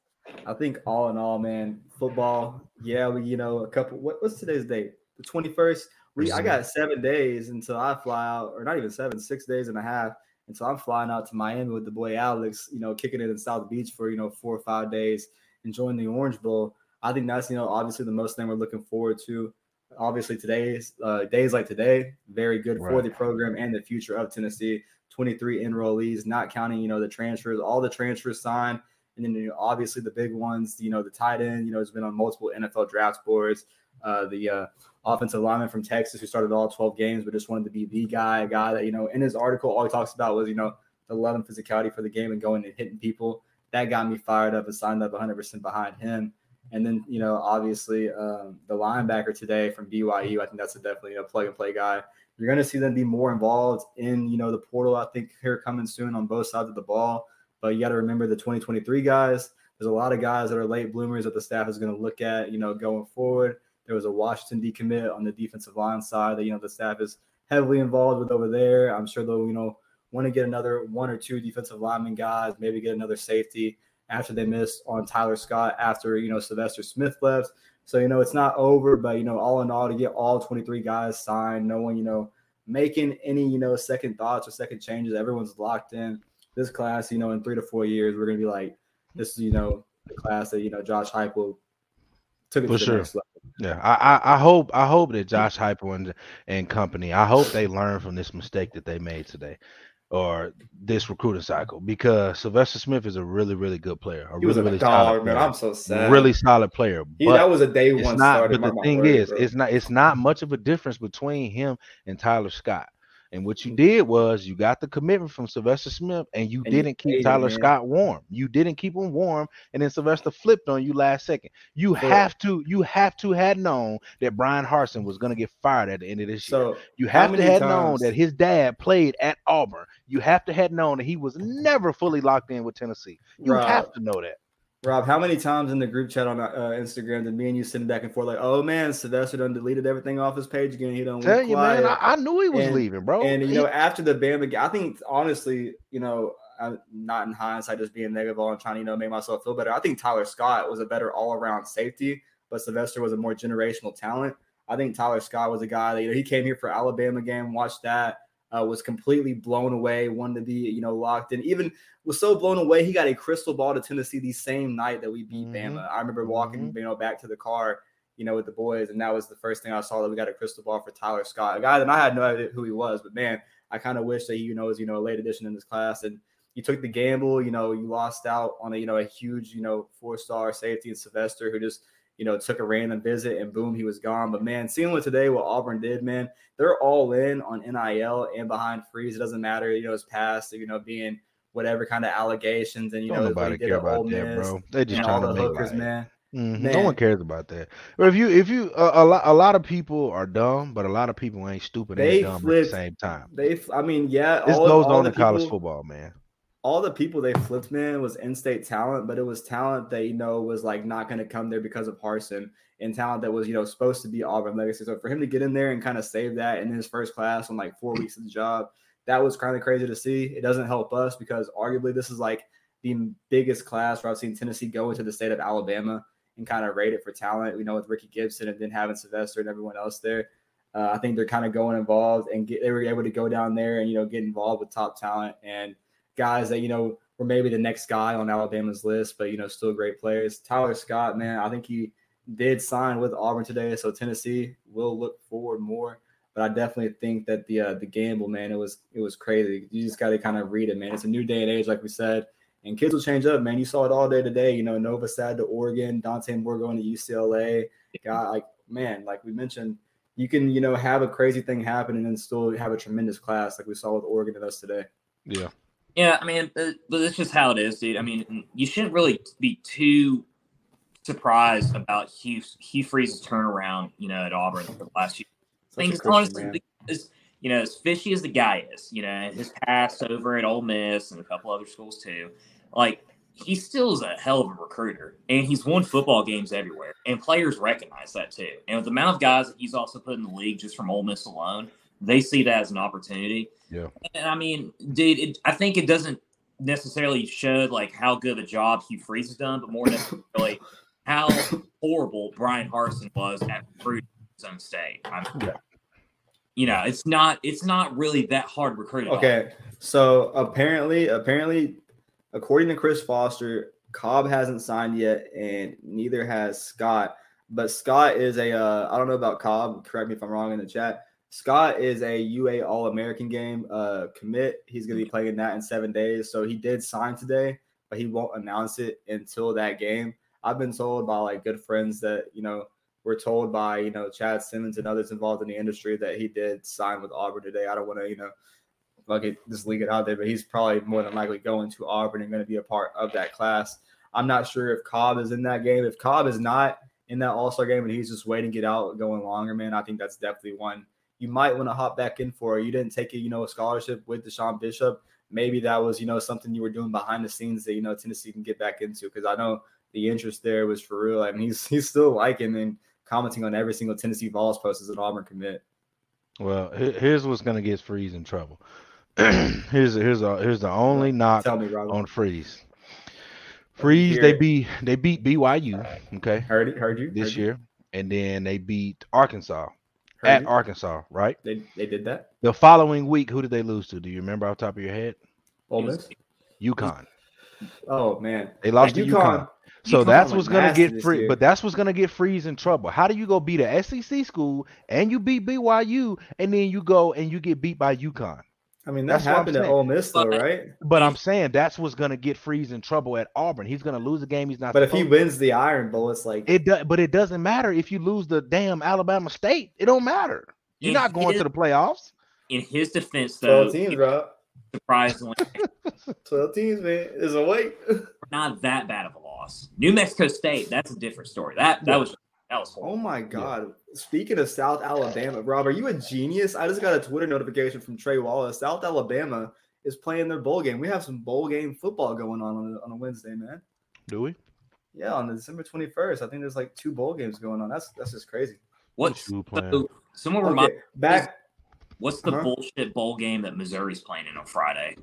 I think all in all, man, football. Yeah, we, you know, a couple. What, what's today's date? The 21st. we I got seven days until I fly out, or not even seven, six days and a half. until I'm flying out to Miami with the boy Alex, you know, kicking it in South Beach for, you know, four or five days, enjoying the Orange Bowl. I think that's, you know, obviously the most thing we're looking forward to. Obviously, today's uh, days like today, very good right. for the program and the future of Tennessee. 23 enrollees, not counting, you know, the transfers, all the transfers signed. And then you know, obviously the big ones, you know, the tight end, you know, has been on multiple NFL draft boards. Uh, the uh, offensive lineman from Texas who started all 12 games, but just wanted to be the guy, a guy that, you know, in his article, all he talks about was, you know, the love and physicality for the game and going and hitting people. That got me fired up and signed up 100% behind him. And then, you know, obviously um, the linebacker today from BYU, I think that's a definitely a plug and play guy. You're going to see them be more involved in, you know, the portal, I think, here coming soon on both sides of the ball. But you got to remember the 2023 guys. There's a lot of guys that are late bloomers that the staff is going to look at, you know, going forward. There was a Washington decommit on the defensive line side that you know the staff is heavily involved with over there. I'm sure they'll you know want to get another one or two defensive lineman guys, maybe get another safety after they missed on Tyler Scott after you know Sylvester Smith left. So you know it's not over, but you know all in all to get all 23 guys signed, no one you know making any you know second thoughts or second changes. Everyone's locked in. This class, you know, in three to four years, we're gonna be like this is you know the class that you know Josh Heupel took it For to the sure. next level. Yeah, I, I, I hope I hope that Josh Heupel and, and company, I hope they learn from this mistake that they made today or this recruiting cycle because Sylvester Smith is a really, really good player. A he was really, a dog, man. I'm so sad. Really solid player. He, that was a day one. Not, but the thing is, bro. it's not it's not much of a difference between him and Tyler Scott. And what you did was you got the commitment from Sylvester Smith and you and didn't keep Tyler him, Scott warm. You didn't keep him warm, and then Sylvester flipped on you last second. You so, have to, you have to had known that Bryan Harsin was gonna get fired at the end of this so year. You have to have known that his dad played at Auburn. You have to have known that he was never fully locked in with Tennessee. You Rob, have to know that. Rob, how many times in the group chat on uh, Instagram did me and you sitting back and forth like, "Oh man, Sylvester done deleted everything off his page again. He done tell you, quiet. man. I, I, knew he was and, leaving, bro. And you know, after the Bama, game, I think honestly, you know, I'm not in hindsight, just being negative all and trying to you know make myself feel better. I think Tyler Scott was a better all around safety, but Sylvester was a more generational talent. I think Tyler Scott was a guy that you know he came here for Alabama game, watched that uh, was completely blown away, wanted to be, you know, locked in. Even was so blown away, he got a crystal ball to Tennessee the same night that we beat mm-hmm. Bama. I remember walking, mm-hmm. you know, back to the car, you know, with the boys, and that was the first thing I saw that we got a crystal ball for Tyler Scott, a guy that I had no idea who he was, but man, I kind of wish that he, you know, was, you know, a late addition in this class. And you took the gamble, you know, you lost out on a, you know, a huge, you know, four star safety in Sylvester who just you know, took a random visit and boom, he was gone. But man, seeing what today, what Auburn did, man, they're all in on NIL and behind Freeze. It doesn't matter, you know, his past, you know, being whatever kind of allegations and you Don't know nobody care about that, bro. They just trying to make hookers, man. Mm-hmm. No one cares about that. But if you, if you, uh, a lot, a lot of people are dumb, but a lot of people ain't stupid they and dumb flipped, at the same time. They, I mean, yeah, this all, goes all on in college football, man all the people they flipped, man, was in-state talent, but it was talent that you know was like not going to come there because of Harsin and talent that was you know supposed to be Auburn legacy. So for him to get in there and kind of save that in his first class on like four weeks of the job, that was kind of crazy to see. It doesn't help us because arguably this is like the biggest class where I've seen Tennessee go into the state of Alabama and kind of rate it for talent. You know, with Ricky Gibson and then having Sylvester and everyone else there. Uh, I think they're kind of going involved and get, they were able to go down there and you know get involved with top talent and guys that you know were maybe the next guy on Alabama's list, but you know still great players. Tyler Scott, man, I think he did sign with Auburn today, so Tennessee will look forward more. But I definitely think that the uh, the gamble, man, it was it was crazy. You just got to kind of read it, man. It's a new day and age, like we said, and kids will change up, man. You saw it all day today. You know, Nova Sad to Oregon, Dante Moore going to UCLA. Guy, like man, like we mentioned, you can you know have a crazy thing happen and then still have a tremendous class, like we saw with Oregon and us today. Yeah. Yeah, I mean, but it's just how it is, dude. I mean, you shouldn't really be too surprised about Hugh Hugh Freeze's turnaround, you know, at Auburn for the last year. I think honestly, as, you know, as fishy as the guy is, you know, his past over at Ole Miss and a couple other schools too, like he still is a hell of a recruiter, and he's won football games everywhere, and players recognize that too. And with the amount of guys that he's also put in the league just from Ole Miss alone, they see that as an opportunity. Yeah. And I mean, dude, it, I think it doesn't necessarily show like how good of a job Hugh Freeze has done, but more necessarily how horrible Bryan Harsin was at recruiting his own state. I mean, yeah. you know, it's not it's not really that hard recruiting. recruit. all. Okay, so apparently, apparently, according to Chris Foster, Cobb hasn't signed yet, and neither has Scott. But Scott is a uh, I don't know about Cobb. Correct me if I'm wrong in the chat. Scott is a UA All American game uh, commit. He's going to be playing that in seven days. So he did sign today, but he won't announce it until that game. I've been told by like good friends that you know we're told by you know Chad Simmons and others involved in the industry that he did sign with Auburn today. I don't want to you know like it, just leak it out there, but he's probably more than likely going to Auburn and going to be a part of that class. I'm not sure if Cobb is in that game. If Cobb is not in that All Star game and he's just waiting to get out, going longer, man, I think that's definitely one you might want to hop back in for. You didn't take a you know a scholarship with DeSean Bishop. Maybe that was you know something you were doing behind the scenes that you know Tennessee can get back into because I know the interest there was for real. I mean, he's he's still liking and commenting on every single Tennessee Vols post as an Auburn commit. Well, here's what's gonna get Freeze in trouble. here's here's a, here's the only knock me, on Freeze. Freeze, they beat they beat BYU, okay, Heard it, heard you this heard you, year, and then they beat Arkansas at. Arkansas, right? They they did that. The following week, who did they lose to? Do you remember off the top of your head? Ole Miss. UConn. Oh man, They lost to And UConn. So UConn that's what's gonna get free, year. but that's what's gonna get Freeze in trouble. How do you go beat a SEC school and you beat BYU and then you go and you get beat by UConn? I mean that That's what I'm happened at saying. Ole Miss though, But- right? But I'm saying that's what's gonna get Freeze in trouble at Auburn. He's gonna lose a game he's not. But if he supposed wins the Iron Bowl, it's like it does, but it doesn't matter if you lose the damn Alabama State. It don't matter. You're In not going his- to the playoffs. In his defense, though, twelve teams, bro. surprisingly, Twelve teams, man, is a weight. not that bad of a loss. New Mexico State, that's a different story. That that was that was Oh my god! Speaking of South Alabama, Rob, are you a genius? I just got a Twitter notification from Trey Wallace. South Alabama is playing their bowl game. We have some bowl game football going on on a, on a Wednesday, man. Do we? Yeah, on December twenty first. I think there's like two bowl games going on. That's that's just crazy. What's Who playing? so, someone remind Okay, back. what's the Uh-huh. bullshit bowl game that Missouri's playing in on Friday?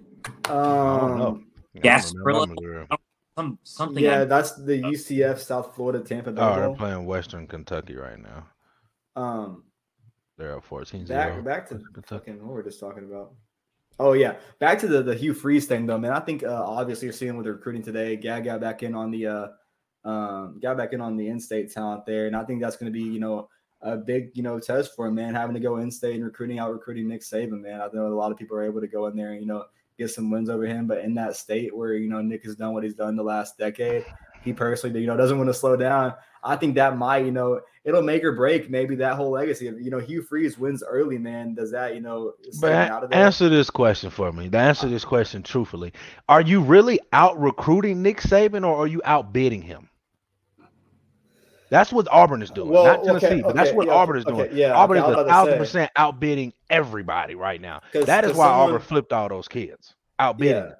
don't know. Um, Gas I don't know, Gorilla? Missouri. Some something. yeah, I- that's the UCF South Florida Tampa Bay Oh, they're playing Western Kentucky right now. Um, They're up 14 back back to Kentucky. fucking what we're just talking about. Oh yeah, back to the the Hugh Freeze thing though, man. I think uh, obviously you're seeing with the recruiting today. Gag got back in on the uh, um, got back in on the in-state talent there, and I think that's going to be you know a big you know test for him, man. Having to go in-state and recruiting out recruiting Nick Saban, man. I know a lot of people are able to go in there and you know get some wins over him, but in that state where you know Nick has done what he's done the last decade, he personally you know doesn't want to slow down. I think that might you know it'll make or break maybe that whole legacy of you know Hugh Freeze wins early, man. Does that you know But out of there? answer this question for me. Answer this question truthfully, are you really out recruiting Nick Saban or are you outbidding him? That's what Auburn is doing, Well, not Tennessee, okay, but that's okay, what yeah, Auburn is okay, doing. yeah, Auburn okay, is a thousand percent outbidding everybody right now. That is why someone- Auburn flipped all those kids. Outbidding. Yeah.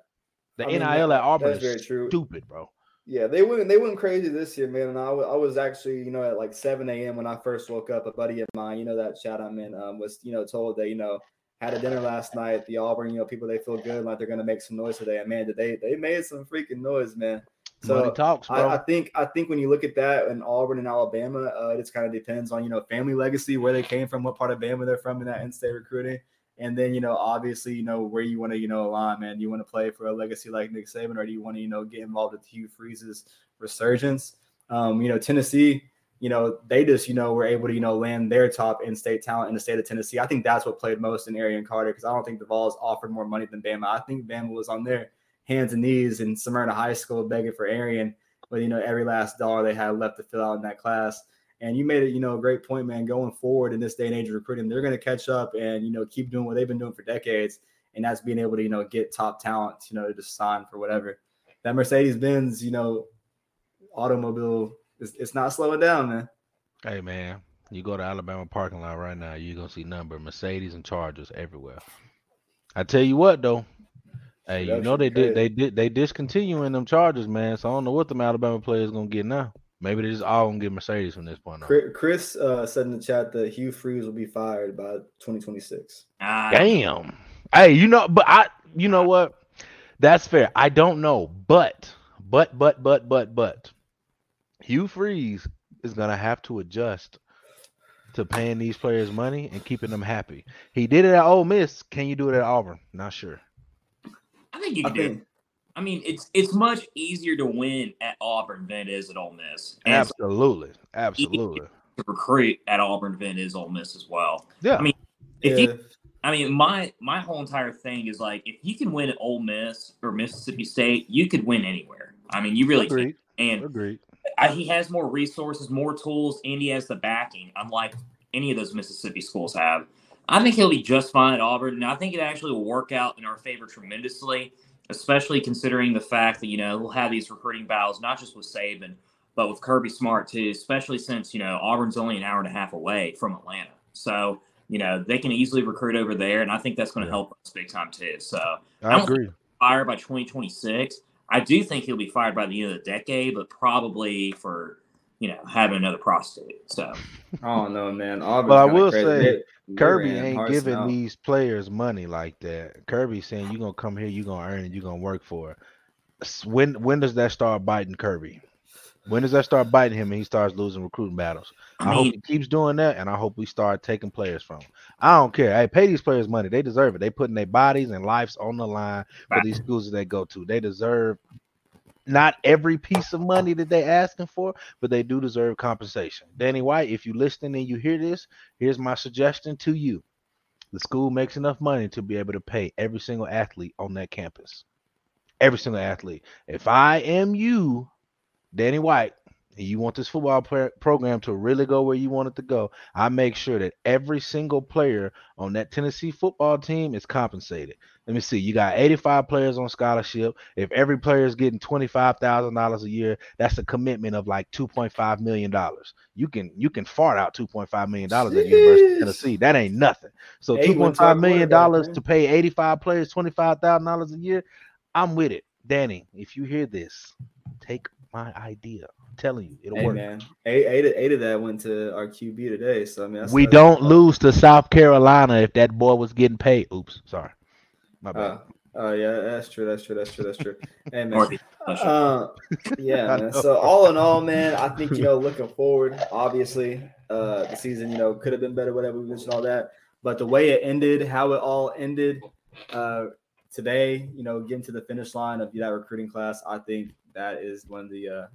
The I mean, NIL that- at Auburn that's very is true. stupid, bro. Yeah, they went they went crazy this year, man. And I, I was actually, you know, at like 7 a.m. when I first woke up, a buddy of mine, you know, that shout I'm in, um, was, you know, told that, you know, had a dinner last night. The Auburn, you know, people they feel good, like they're gonna make some noise today. And man, they they made some freaking noise, man. Money So talks, bro. I, I think I think when you look at that in Auburn and Alabama, uh, it just kind of depends on you know family legacy, where they came from, what part of Bama they're from in that in-state recruiting, and then you know obviously you know where you want to you know align, man. Do you want to play for a legacy like Nick Saban, or do you want to you know get involved with Hugh Freeze's resurgence? Um, you know Tennessee, you know they just you know were able to you know land their top in-state talent in the state of Tennessee. I think that's what played most in Arion Carter because I don't think the Vols offered more money than Bama. I think Bama was on their hands and knees in Smyrna High School begging for Arion with you know every last dollar they had left to fill out in that class. And you made it, you know, a great point, man. Going forward in this day and age of recruiting, they're going to catch up and you know keep doing what they've been doing for decades, and that's being able to you know get top talent, you know, to just sign for whatever. That Mercedes Benz, you know, automobile, it's, it's not slowing down, man. Hey man, you go to Alabama parking lot right now, you're gonna see number Mercedes and Chargers everywhere. I tell you what though, hey, you know they did they did they discontinuing them charges, man. So I don't know what the Alabama players gonna get now. Maybe they just all gonna get Mercedes from this point on. Chris, Chris uh, said in the chat that Hugh Freeze will be fired by 2026. Ah, Damn. Hey, you know, but I, you know what? That's fair. I don't know, but, but, but, but, but, but, Hugh Freeze is gonna have to adjust to paying these players money and keeping them happy. He did it at Ole Miss. Can you do it at Auburn? Not sure. I think you I do. think I mean, it's it's much easier to win at Auburn than it is at Ole Miss. And Absolutely. Absolutely. to recruit at Auburn than it is Ole Miss as well. Yeah. I mean, if you. I mean, my my whole entire thing is like if you can win at Ole Miss or Mississippi State, you could win anywhere. I mean, you really Agreed. can. And Agreed. I, he has more resources, more tools, and he has the backing, unlike any of those Mississippi schools have. I think he'll be just fine at Auburn, and I think it actually will work out in our favor tremendously, especially considering the fact that you know we'll have these recruiting battles not just with Saban, but with Kirby Smart too. Especially since you know Auburn's only an hour and a half away from Atlanta, so you know they can easily recruit over there, and I think that's going to Yeah. help us big time too. So I don't agree. fired by 2026. I do think he'll be fired by the end of the decade, but probably for you know having another prostitute. So I don't know, man. Auburn's But I will crazy. say, They- they Kirby ain't hearts giving out. these players money like that. Kirby saying you're gonna come here, you're gonna earn it, you're gonna work for it. When when does that start biting Kirby? When does that start biting him and he starts losing recruiting battles? I, I hope mean, he keeps doing that, and I hope we start taking players from him. I don't care. Hey, pay these players money. They deserve it. They putting their bodies and lives on the line for these schools that they go to. They deserve not every piece of money that they asking for, but they do deserve compensation. Danny White, if you listening and you hear this, here's my suggestion to you. The school makes enough money to be able to pay every single athlete on that campus. Every single athlete. If I am you, Danny White, and you want this football player, program to really go where you want it to go, I make sure that every single player on that Tennessee football team is compensated. Let me see. You got 85 players on scholarship. If every player is getting $25,000 a year, that's a commitment of like 2.5 million dollars. You can you can fart out 2.5 million dollars at the University of Tennessee. That ain't nothing. So Hey, one 2.5 top million quarterback, dollars to pay 85 players $25,000 a year. I'm with it. Danny, if you hear this, take my idea. I'm telling you, it'll Hey work. man, eight, eight, eight of that went to our QB today. So I mean, that's, we that's- don't lose to South Carolina if that boy was getting paid. Oops, sorry. My bad. Uh, oh yeah, that's true. That's true. That's true. That's true. Hey man. Uh, yeah, man. So all in all, man, I think you know, looking forward, obviously, uh, the season, you know, could have been better, whatever we mentioned all that. But the way it ended, how it all ended, uh, today, you know, getting to the finish line of that recruiting class, I think that is one of the uh,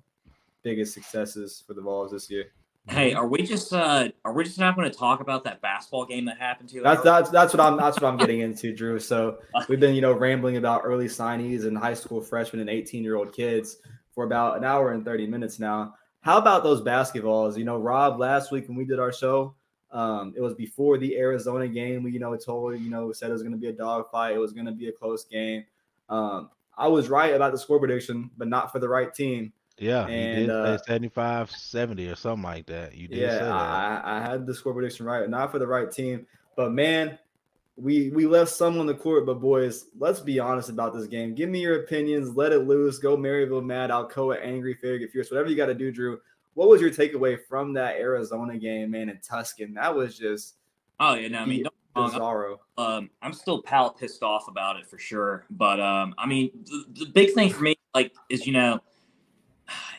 biggest successes for the Vols this year. hey, are we just uh are we just not going to talk about that basketball game that happened to? That's that's that's what I'm that's what I'm getting into, Drew. So we've been you know rambling about early signees and high school freshmen and 18 year old kids for about an hour and 30 minutes now. How about those basketballs? You know, Rob, last week when we did our show, um, it was before the Arizona game. We you know told you know said it was going to be a dogfight. It was going to be a close game. Um, I was right about the score prediction, but not for the right team. Yeah, you And, did uh, 75 70 or something like that. You did say Yeah, that. I, I had the score prediction right, not for the right team. But man, we we left some on the court. But boys, let's be honest about this game. Give me your opinions. Let it loose. Go Maryville mad. Alcoa angry. Fair get fierce. Whatever you got to do, Drew. What was your takeaway from that Arizona game, man? In Tucson, that was just Oh yeah, no, I mean, don't get me wrong, bizarro. um, I'm still pal pissed off about it for sure. But um, I mean, the, the big thing for me, like, is you know,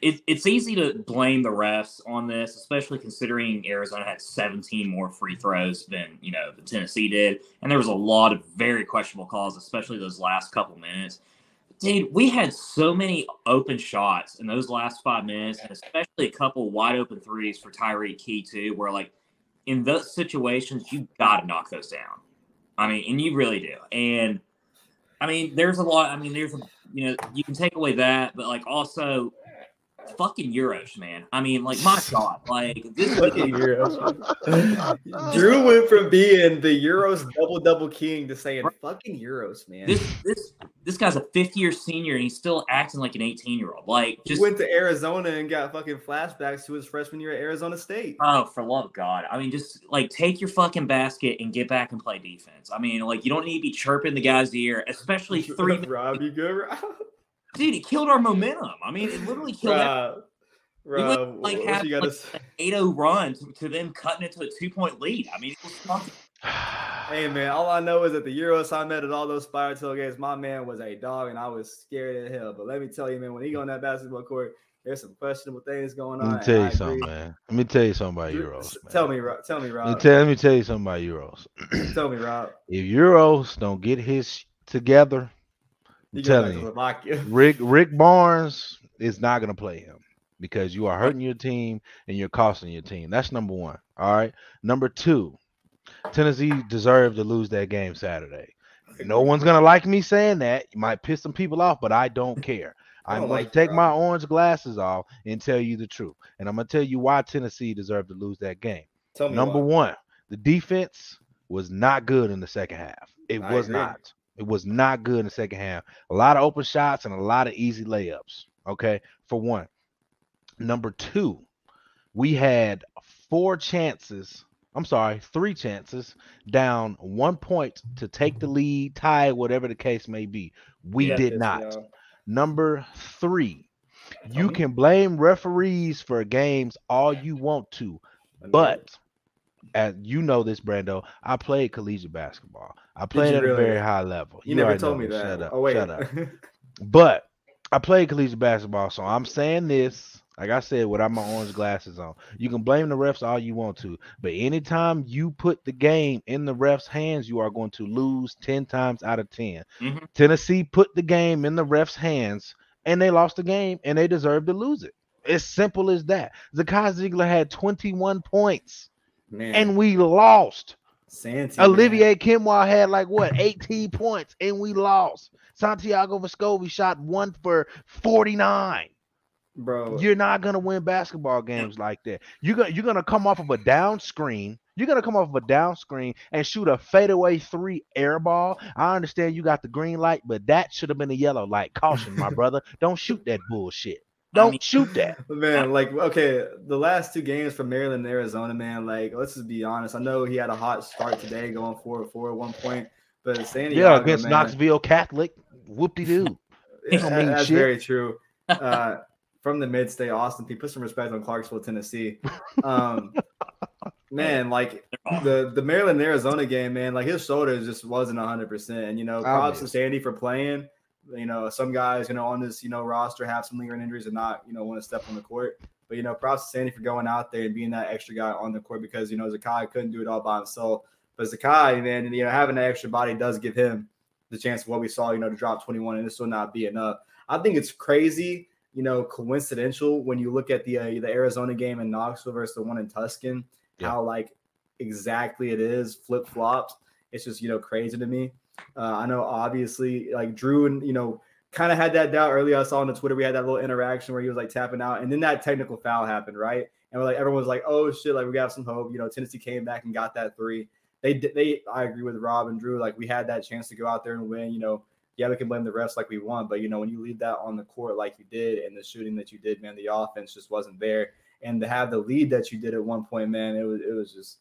it, it's easy to blame the refs on this, especially considering Arizona had 17 more free throws than you know the Tennessee did, and there was a lot of very questionable calls, especially those last couple minutes. Dude, we had so many open shots in those last five minutes, and especially a couple wide open threes for Tyreke Key too, where like in those situations you got to knock those down. I mean, and you really do. And I mean, there's a lot. I mean, there's a, you know, you can take away that, but like also fucking Uros, man. I mean, like my God, like this Fucking Uros. Drew went from being the Uros double double king to saying fucking Uros, man. this this this guy's a fifth year senior and he's still acting like an 18 year old. Like he just went to Arizona and got fucking flashbacks to his freshman year at Arizona State. Oh, for love of God. I mean, just like take your fucking basket and get back and play defense. I mean, like you don't need to be chirping the guy's ear, especially three minutes. Rob, you good, Rob? Dude, it killed our momentum. I mean, it literally killed everything. Rob, We went, like, what half- you gotta like, say? 8-0 run to, to them cutting it to a two point lead. I mean, it was Hey man, all I know is that the Uros I met at all those Fire Tail games, my man was a dog, and I was scared as hell. But let me tell you, man, when he got on that basketball court, there's some questionable things going on. Let on. me and tell you something, agree. man. Let me tell you something about Uros. man. Tell me, Rob. Tell me, Let me, Rob. tell, let me tell you something about Uros. Tell me, Rob. If Uros don't get his together, I'm You telling to you, Rick Rick Barnes is not gonna play him because you are hurting your team and you're costing your team. That's number one. All right. Number two, Tennessee deserved to lose that game Saturday. No one's gonna like me saying that. You might piss some people off, but I don't care. I'm going like to take my orange glasses off and tell you the truth. And I'm gonna tell you why Tennessee deserved to lose that game. Number why. one, the defense was not good in the second half. It I was agree. not. It was not good in the second half. A lot of open shots and a lot of easy layups. Okay, for one. Number two, we had four chances. I'm sorry, three chances down one point to take the lead, tie, whatever the case may be. We did not. Number three, you can blame referees for games all you want to, but as you know this, Brando, I played collegiate basketball. I played you at a very high level. you never already told me that. Shut up. oh wait. Shut up. But I played collegiate basketball, so I'm saying this, like I said, without my orange glasses on. You can blame the refs all you want to, but anytime you put the game in the refs' hands, you are going to lose 10 times out of 10. Mhm. Tennessee put the game in the refs' hands and they lost the game and they deserve to lose it. It's simple as that. Zakai Zeigler had 21 points man, and we lost. Santi, man. Olivier Nkamhoua had like what 18 points and we lost. Santiago Vescovi shot one for 49. bro. You're not gonna win basketball games like that. You're gonna you're gonna come off of a down screen. You're gonna come off of a down screen and shoot a fadeaway three air ball. I understand you got the green light, but that should have been a yellow light. Caution, my brother. Don't shoot that bullshit. I Don't mean- shoot that. Man, like okay, the last two games from Maryland and Arizona, man, like let's just be honest. I know he had a hot start today, going four four at one point, but Santiago, Yeah, against man, Knoxville Catholic. Whoop de doo. yeah, don't mean that's shit. very true. Uh, from the mid-state, Austin, Peay, put some respect on Clarksville, Tennessee. Um, man, like the the Maryland Arizona game, man, like his shoulders just wasn't hundred percent. And you know, props to Sandy for playing. You know, some guys, you know, on this, you know, roster have some lingering injuries and not, you know, want to step on the court. But you know, props to Sandy for going out there and being that extra guy on the court because you know Zakai couldn't do it all by himself. But Zakai, man, you know, having that extra body does give him the chance of what we saw, you know, to drop 21 and this will not be enough. I think it's crazy, you know, coincidental when you look at the uh, the Arizona game in Knoxville versus the one in Tucson, Yeah. how like exactly it is flip flops. It's just you know crazy to me. Uh, I know obviously like Drew and you know kind of had that doubt earlier. I saw on the Twitter we had that little interaction where he was like tapping out, and then that technical foul happened, right? And we're like everyone was like, oh shit, like we got some hope. You know, Tennessee came back and got that three. They they I agree with Rob and Drew. Like we had that chance to go out there and win. You know, yeah, we can blame the refs like we want, but you know when you leave that on the court like you did and the shooting that you did, man, the offense just wasn't there. And to have the lead that you did at one point, man, it was it was just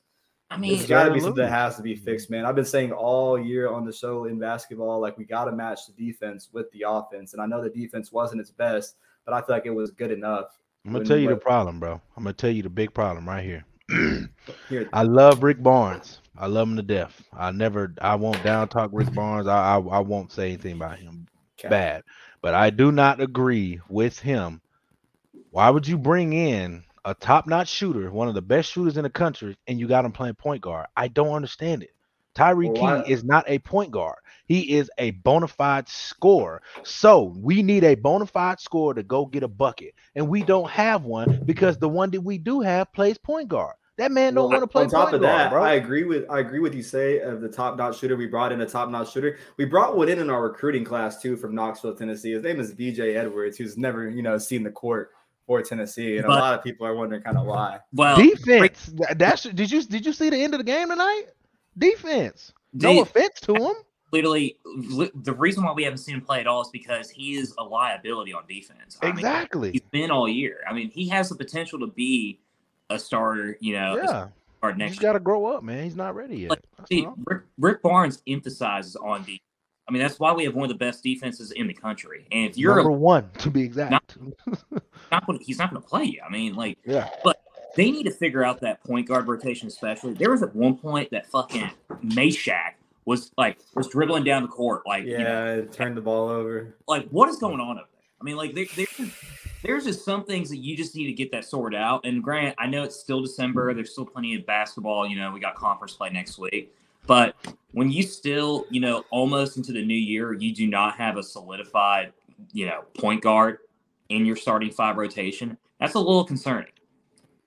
I mean, it's got to be something that has to be fixed, man. I've been saying all year on the show in basketball, like we got to match the defense with the offense. And I know the defense wasn't its best, but I feel like it was good enough. I'm gonna tell you the problem, bro. I'm gonna tell you the big problem right here. Here, I love Rick Barnes. I love him to death. I never, I won't down talk Rick Barnes. I, I, I won't say anything about him Cap. bad, but I do not agree with him. Why would you bring in a top-notch shooter, one of the best shooters in the country, and you got him playing point guard? I don't understand it. Tyreke Well, Key is not a point guard. He is a bona fide scorer. So we need a bona fide scorer to go get a bucket, and we don't have one because the one that we do have plays point guard. That man don't Well, want to play on top point of guard, that, bro. I agree with I agree with you say of the top notch shooter. We brought in a top notch shooter. We brought one in in our recruiting class too from Knoxville, Tennessee. His name is BJ Edwards, who's never you know seen the court for Tennessee, and But- a lot of people are wondering kind of why. well, Defense. That's did you did you see the end of the game tonight? Defense. No the- offense to him. literally the reason why we haven't seen him play at all is because he is a liability on defense. I mean, Exactly. he's been all year. I mean, he has the potential to be a starter. You know, a yeah. starter He's next got to grow up, man. He's not ready yet. Like, See. Rick, Rick Barnes emphasizes on defense. I mean, that's why we have one of the best defenses in the country. And if you're Number a, one, to be exact. not gonna, he's not going to play you. I mean, like yeah. But they need to figure out that point guard rotation, especially. There was at one point that fucking Mashack was like was dribbling down the court, like you know, Yeah, it turned the ball over. like what is going on over there? I mean, like there, there, there's just some things that you just need to get that sorted out. And Grant, I know it's still December. There's still plenty of basketball. You know, we got conference play next week. But when you still, you know, almost into the new year, you do not have a solidified, you know, point guard in your starting five rotation, that's a little concerning.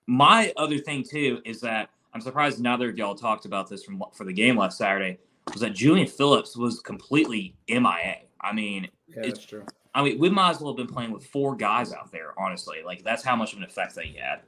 My other thing too is that I'm surprised neither of y'all talked about this from for the game last Saturday was that Julian Phillips was completely MIA. I mean, yeah, that's true. I mean, we might as well have been playing with four guys out there, honestly. Like that's how much of an effect that he had.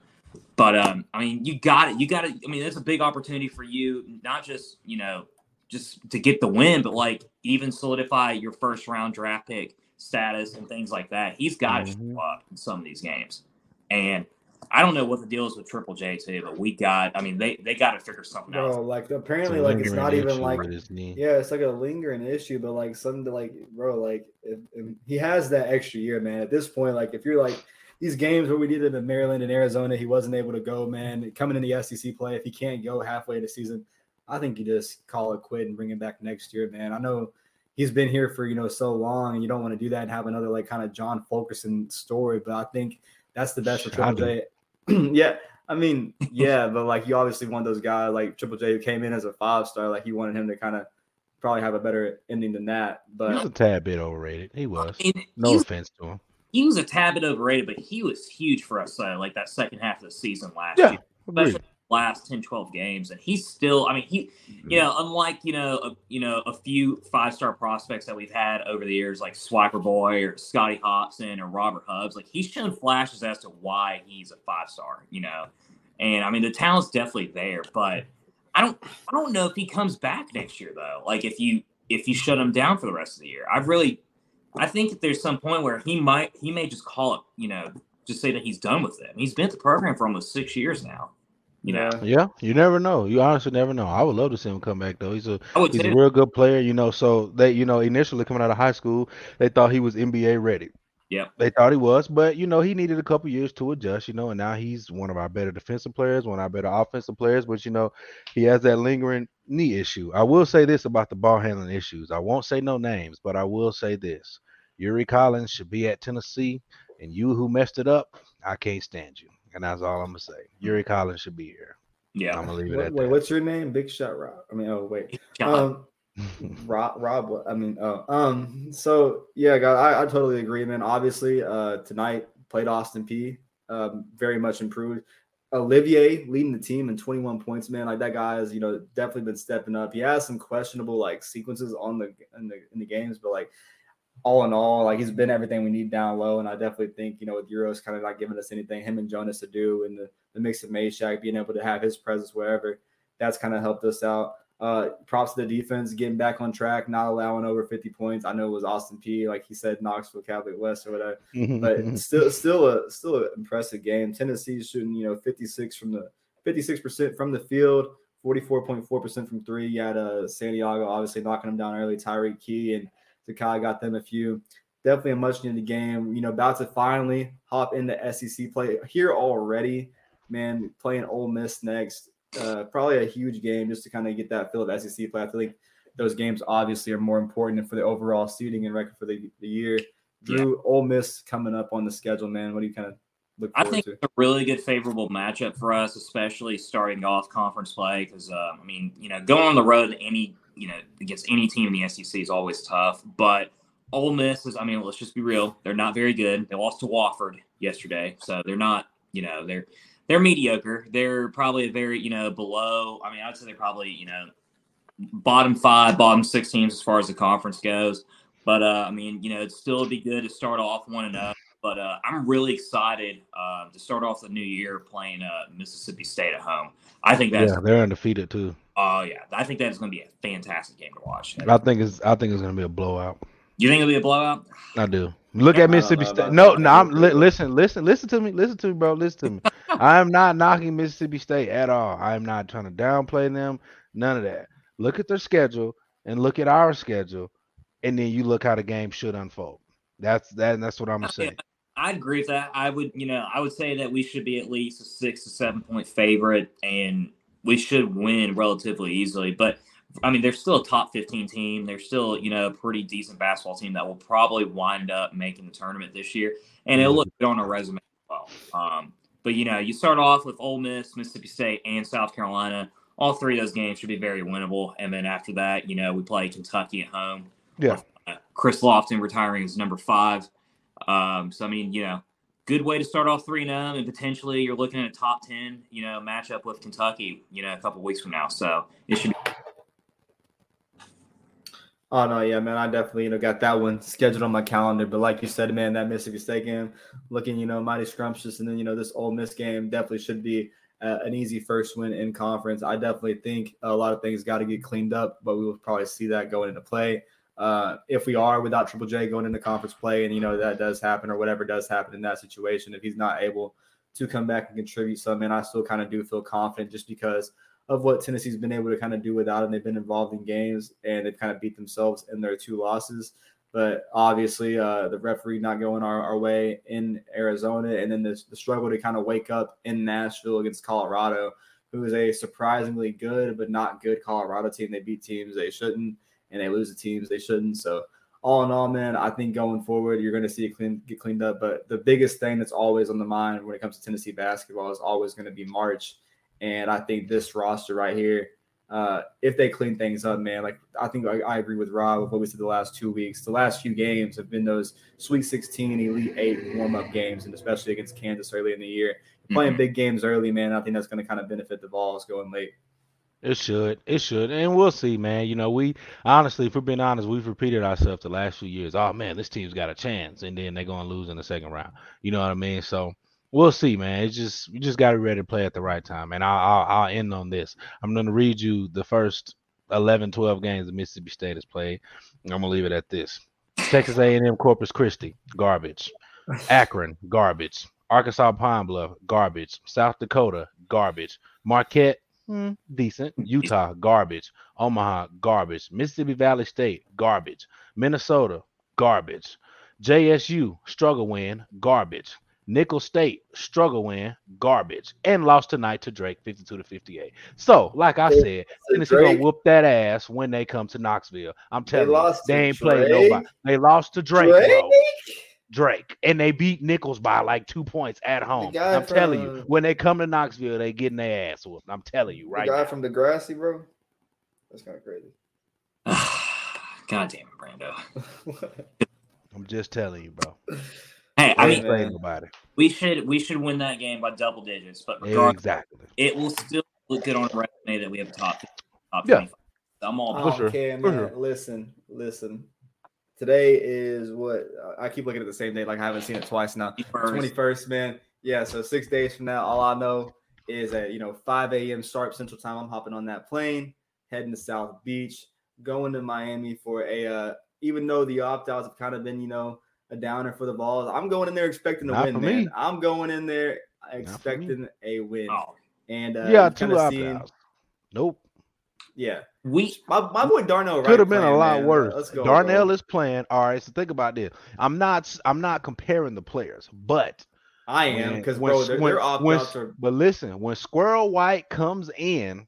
But um, I mean, you got it. You got it. I mean, it's a big opportunity for you, not just you know, just to get the win, but like even solidify your first round draft pick status and things like that. He's got to mm-hmm. show up in some of these games, and I don't know what the deal is with Triple J too, but we got. I mean, they they got to figure something bro, out. Like apparently, it's like it's not even like yeah, it's like a lingering issue, but like something like bro, like if, if he has that extra year, man. At this point, like if you're like these games where we needed him in Maryland and Arizona, he wasn't able to go, man. Coming in the SEC play, if he can't go halfway the season, I think you just call it quit and bring him back next year, man. I know he's been here for you know so long, and you don't want to do that and have another like kind of John Fulkerson story, but I think that's the best for Triple J yeah, I mean, yeah, but like you obviously want those guys like Triple J who came in as a five star. Like you wanted him to kind of probably have a better ending than that. But he was a tad bit overrated. He was. I mean, no offense to him. He was a tad bit overrated, but he was huge for us. Uh, like that second half of the season last yeah, year, especially last 10, 12 games. And he's still, I mean, he, mm-hmm. you know, unlike, you know, a, you know, a few five star prospects that we've had over the years, like Swiper Boy or Scotty Hopson or Robert Hubbs, like he's shown flashes as to why he's a five star, you know. And I mean, the talent's definitely there, but I don't, I don't know if he comes back next year though. Like if you, if you shut him down for the rest of the year, I've really, I think that there's some point where he might, he may just call it, you know, just say that he's done with them. He's been at the program for almost six years now. You know? Yeah, you never know. You honestly never know. I would love to see him come back though. He's a he's a real good player. You know, so they you know initially coming out of high school, they thought he was NBA ready. Yeah, they thought he was, but you know he needed a couple years to adjust. You know, and now he's one of our better defensive players, one of our better offensive players. But you know, he has that lingering knee issue. I will say this about the ball handling issues. I won't say no names, but I will say this: Yuri Collins should be at Tennessee, and you who messed it up, I can't stand you. And that's all I'm gonna say. Yuri Collins should be here. Yeah, I'm gonna leave it wait, at wait that. what's your name? Big Shot Rob. I mean, oh wait, um, Rob. Rob. I mean, oh, um. So yeah, guys, I, I totally agree, man. Obviously, uh, tonight played Austin Peay, Um, very much improved. Olivier leading the team in 21 points, man. Like that guy has, you know, definitely been stepping up. He has some questionable like sequences on the in the in the games, but like all in all, like he's been everything we need down low. And I definitely think, you know, with Uros kind of not giving us anything, him and Jonas Aidoo and the, the mix of Mashack being able to have his presence wherever, that's kind of helped us out. Uh, props to the defense getting back on track, not allowing over 50 points. I know it was Austin Peay, like he said, Knoxville Catholic West or whatever, but still, still a still an impressive game. Tennessee shooting, you know, 56 from the 56% from the field, 44.4% from three. You had uh, Santiago obviously knocking them down early, Tyreke Key and Zakai got them a few. Definitely a much needed game. You know, about to finally hop into SEC play here already. Man, playing Ole Miss next. Uh, probably a huge game just to kind of get that feel of SEC play. I think those games obviously are more important for the overall seeding and record for the, the year. Drew, yeah. Ole Miss coming up on the schedule, man. What do you kind of look I think to? it's a really good, favorable matchup for us, especially starting off conference play. Because uh, I mean, you know, going on the road any you know, against any team in the SEC is always tough. But Ole Miss is, I mean, let's just be real. They're not very good. They lost to Wofford yesterday. So they're not, you know, they're they're mediocre. They're probably very, you know, below. I mean, I'd say they're probably, you know, bottom five, bottom six teams as far as the conference goes. But uh, I mean, you know, it'd still be good to start off one and up. But uh, I'm really excited uh, to start off the new year playing uh, Mississippi State at home. I think that's yeah, they're undefeated too. Oh yeah, I think that is going to be a fantastic game to watch. I think it's I think it's going to be a blowout. You think it'll be a blowout? I do. Look at Mississippi State. No, no, I'm li- listen, listen, listen to me, listen to me, bro. Listen to me. I am not knocking Mississippi State at all. I am not trying to downplay them. None of that. Look at their schedule and look at our schedule, and then you look how the game should unfold. That's that. that's what I'm gonna say. I agree with that. I would, you know, I would say that we should be at least a six to seven point favorite, and we should win relatively easily. But I mean, they're still a top 15 team. They're still, you know, a pretty decent basketball team that will probably wind up making the tournament this year. And it'll look good on a resume as well. Um, but, you know, you start off with Ole Miss, Mississippi State, and South Carolina. All three of those games should be very winnable. And then after that, you know, we play Kentucky at home. Yeah. Uh, Chris Lofton retiring as number five. Um, so, I mean, you know, good way to start off 3 0 and potentially you're looking at a top 10 you know matchup with kentucky you know a couple weeks from now so it should be Oh no, yeah, man. I definitely, you know, got that one scheduled on my calendar. But like you said, man, that Mississippi State game, looking, you know, mighty scrumptious, and then you know this Ole Miss game definitely should be uh, an easy first win in conference. I definitely think a lot of things got to get cleaned up, but we will probably see that going into play. Uh, if we are without Triple J going into conference play, and you know that does happen, or whatever does happen in that situation, if he's not able to come back and contribute some, and I still kind of do feel confident just because of what Tennessee's been able to kind of do without him. They've been involved in games and they've kind of beat themselves in their two losses. But obviously, uh, the referee not going our, our way in Arizona, and then the, the struggle to kind of wake up in Nashville against Colorado, who is a surprisingly good but not good Colorado team. They beat teams they shouldn't, and they lose the teams they shouldn't. So all in all, man, I think going forward, you're going to see it clean, get cleaned up. But the biggest thing that's always on the mind when it comes to Tennessee basketball is always going to be March. And I think this roster right here, uh, if they clean things up, man, like I think I, I, agree with Rob with what we said the last two weeks. The last few games have been those Sweet 16, Elite Eight warm up games, and especially against Kansas early in the year. Mm-hmm. Playing big games early, man, I think that's going to kind of benefit the Vols going late. It should. It should. And we'll see, man. You know, we honestly, if we're being honest, we've repeated ourselves the last few years. Oh man, this team's got a chance, and then they're gonna lose in the second round. You know what I mean? So we'll see, man. It's just you just got to be ready to play at the right time. And I'll, I'll, I'll end on this. I'm going to read you the first 11, 12 games that Mississippi State has played. I'm going to leave it at this: Texas A&M, Corpus Christi, garbage. Akron, garbage. Arkansas Pine Bluff, garbage. South Dakota, garbage. Marquette, hmm, decent. Utah, garbage. Omaha, garbage. Mississippi Valley State, garbage. Minnesota, garbage. JSU, struggle win, garbage. Nicholls State struggle win, garbage, and lost tonight to Drake, 52 to 58. So, like I said, Tennessee gonna whoop that ass when they come to Knoxville. I'm telling they you, they ain't played nobody. They lost to Drake, Drake? bro. Drake, and they beat Nicholls by like two points at home. I'm from, telling you, when they come to Knoxville, they getting their ass whooped. I'm telling you, right? The guy now. from Grassy bro. That's kind of crazy. God damn it, Brando. I'm just telling you, bro. Hey, I mean, nobody. we should we should win that game by double digits, but exactly, it will still look good on a resume that we have top top yeah. 25. I'm all about sure. Okay, man. Sure. Listen, listen. Today is what I keep looking at the same day, like I haven't seen it twice now. Twenty first, man. Yeah, so six days from now, all I know is at you know 5 a.m. sharp Central Time. I'm hopping on that plane, heading to South Beach, going to Miami for a. Uh, even though the opt outs have kind of been, you know, a downer for the balls. I'm going in there expecting a Not win, man. Me. I'm going in there expecting a win. Oh. And uh, yeah, two opt outs. Nope. Yeah, we my, my boy Darnell could have been a lot man. worse. Let's go, Darnell bro. is playing. All right, so think about this. I'm not I'm not comparing the players, but I am because bro, their, when, opt outs are. But listen, when Squirrel White comes in,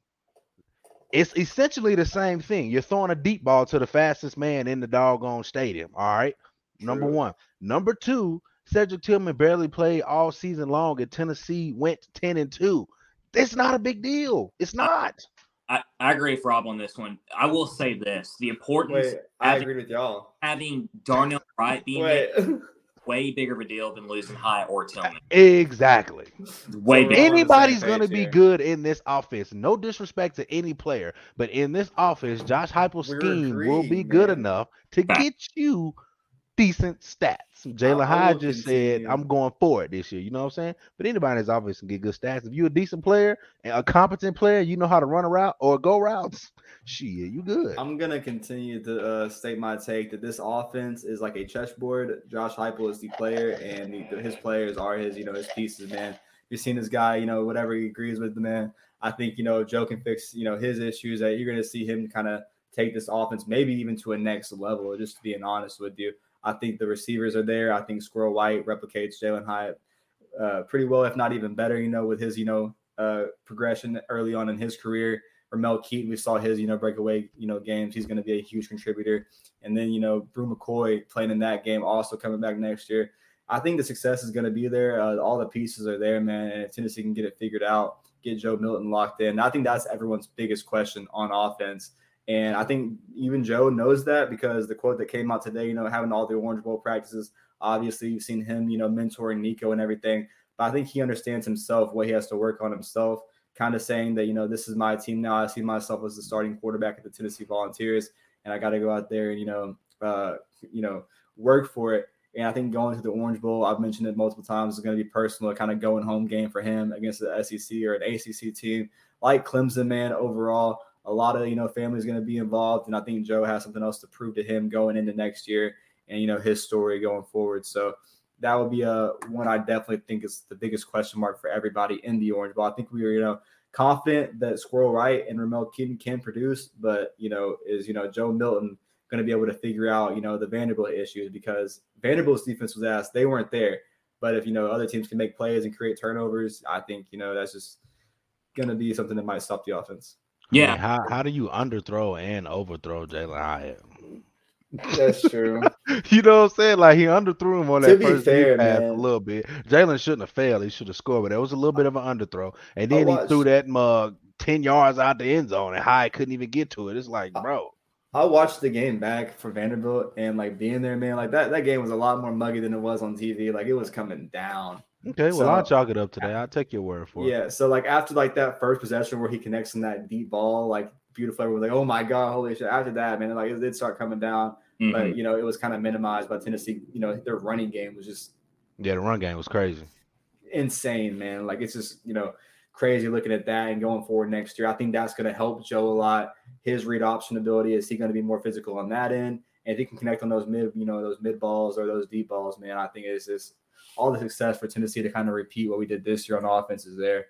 it's essentially the same thing. You're throwing a deep ball to the fastest man in the doggone stadium. All right. Number one. Number two, Cedric Tillman barely played all season long, and Tennessee went 10 and 2. It's not a big deal. It's not. I, I agree with Rob on this one. I will say this the importance Wait, I having, agree with y'all. Having Darnell Wright being way bigger of a deal than losing High or Tillman. Exactly. Way so Anybody's going to be good in this offense. No disrespect to any player, but in this offense, Josh Heupel's scheme agreeing, will be good man. enough to get you decent stats. Jalin Hyatt just said, I'm going for it this year. You know what I'm saying? But anybody that's obviously can get good stats. If you're a decent player and a competent player, you know how to run a route or go routes, shit, you good. I'm gonna continue to uh, state my take that this offense is like a chessboard. Josh Heupel is the player, and the, his players are his, you know, his pieces, man. You've seen this guy, you know, whatever he agrees with the man. I think, you know, Joe can fix, you know, his issues that you're gonna see him kind of take this offense maybe even to a next level, just being honest with you. I think the receivers are there. I think Squirrel White replicates Jalin Hyatt uh, pretty well, if not even better, you know, with his, you know, uh, progression early on in his career. Ramel Keyton, we saw his, you know, breakaway, you know, games. He's going to be a huge contributor. And then, you know, Bru McCoy playing in that game, also coming back next year. I think the success is going to be there. Uh, all the pieces are there, man. And if Tennessee can get it figured out, get Joe Milton locked in, I think that's everyone's biggest question on offense. And I think even Joe knows that because the quote that came out today, you know, having all the Orange Bowl practices, obviously you've seen him, you know, mentoring Nico and everything. But I think he understands himself what he has to work on himself, kind of saying that, you know, this is my team now. I see myself as the starting quarterback at the Tennessee Volunteers, and I got to go out there and, you know, uh, you know, work for it. And I think going to the Orange Bowl, I've mentioned it multiple times, is going to be personal, kind of going home game for him against the SEC or an ACC team like Clemson, man. Overall, a lot of you know families going to be involved, and I think Joe has something else to prove to him going into next year, and you know his story going forward. So that would be a uh, one I definitely think is the biggest question mark for everybody in the Orange Bowl. I think we are you know confident that Squirrel White and Ramel Keyton can produce, but you know is you know Joe Milton going to be able to figure out, you know, the Vanderbilt issues because Vanderbilt's defense was asked, they weren't there. But if, you know, other teams can make plays and create turnovers, I think, you know, that's just going to be something that might stop the offense. Yeah. I mean, how, how do you underthrow and overthrow Jalin Hyatt? That's true. you know what I'm saying? Like he underthrew him on that first fair, pass man. a little bit. Jalin shouldn't have failed. He should have scored, but it was a little bit of an underthrow. And then he threw that mug 10 yards out the end zone and Hyatt couldn't even get to it. It's like, bro. I watched the game back for Vanderbilt and like being there, man. Like that, that game was a lot more muggy than it was on TV. Like it was coming down. Okay, well, so, I'll chalk it up today. I'll take your word for yeah, it. Yeah. So like after like that first possession where he connects in that deep ball, like beautiful, everyone was like, oh my god, holy shit. After that, man, like it did start coming down, mm-hmm. but you know it was kind of minimized by Tennessee. You know their running game was just yeah, the run game was crazy, insane, man. Like it's just you know crazy looking at that and going forward next year. I think that's going to help Joe a lot. His read option ability is he going to be more physical on that end, and if he can connect on those mid, you know, those mid balls or those deep balls, man, I think it's just all the success for Tennessee to kind of repeat what we did this year on offense is there.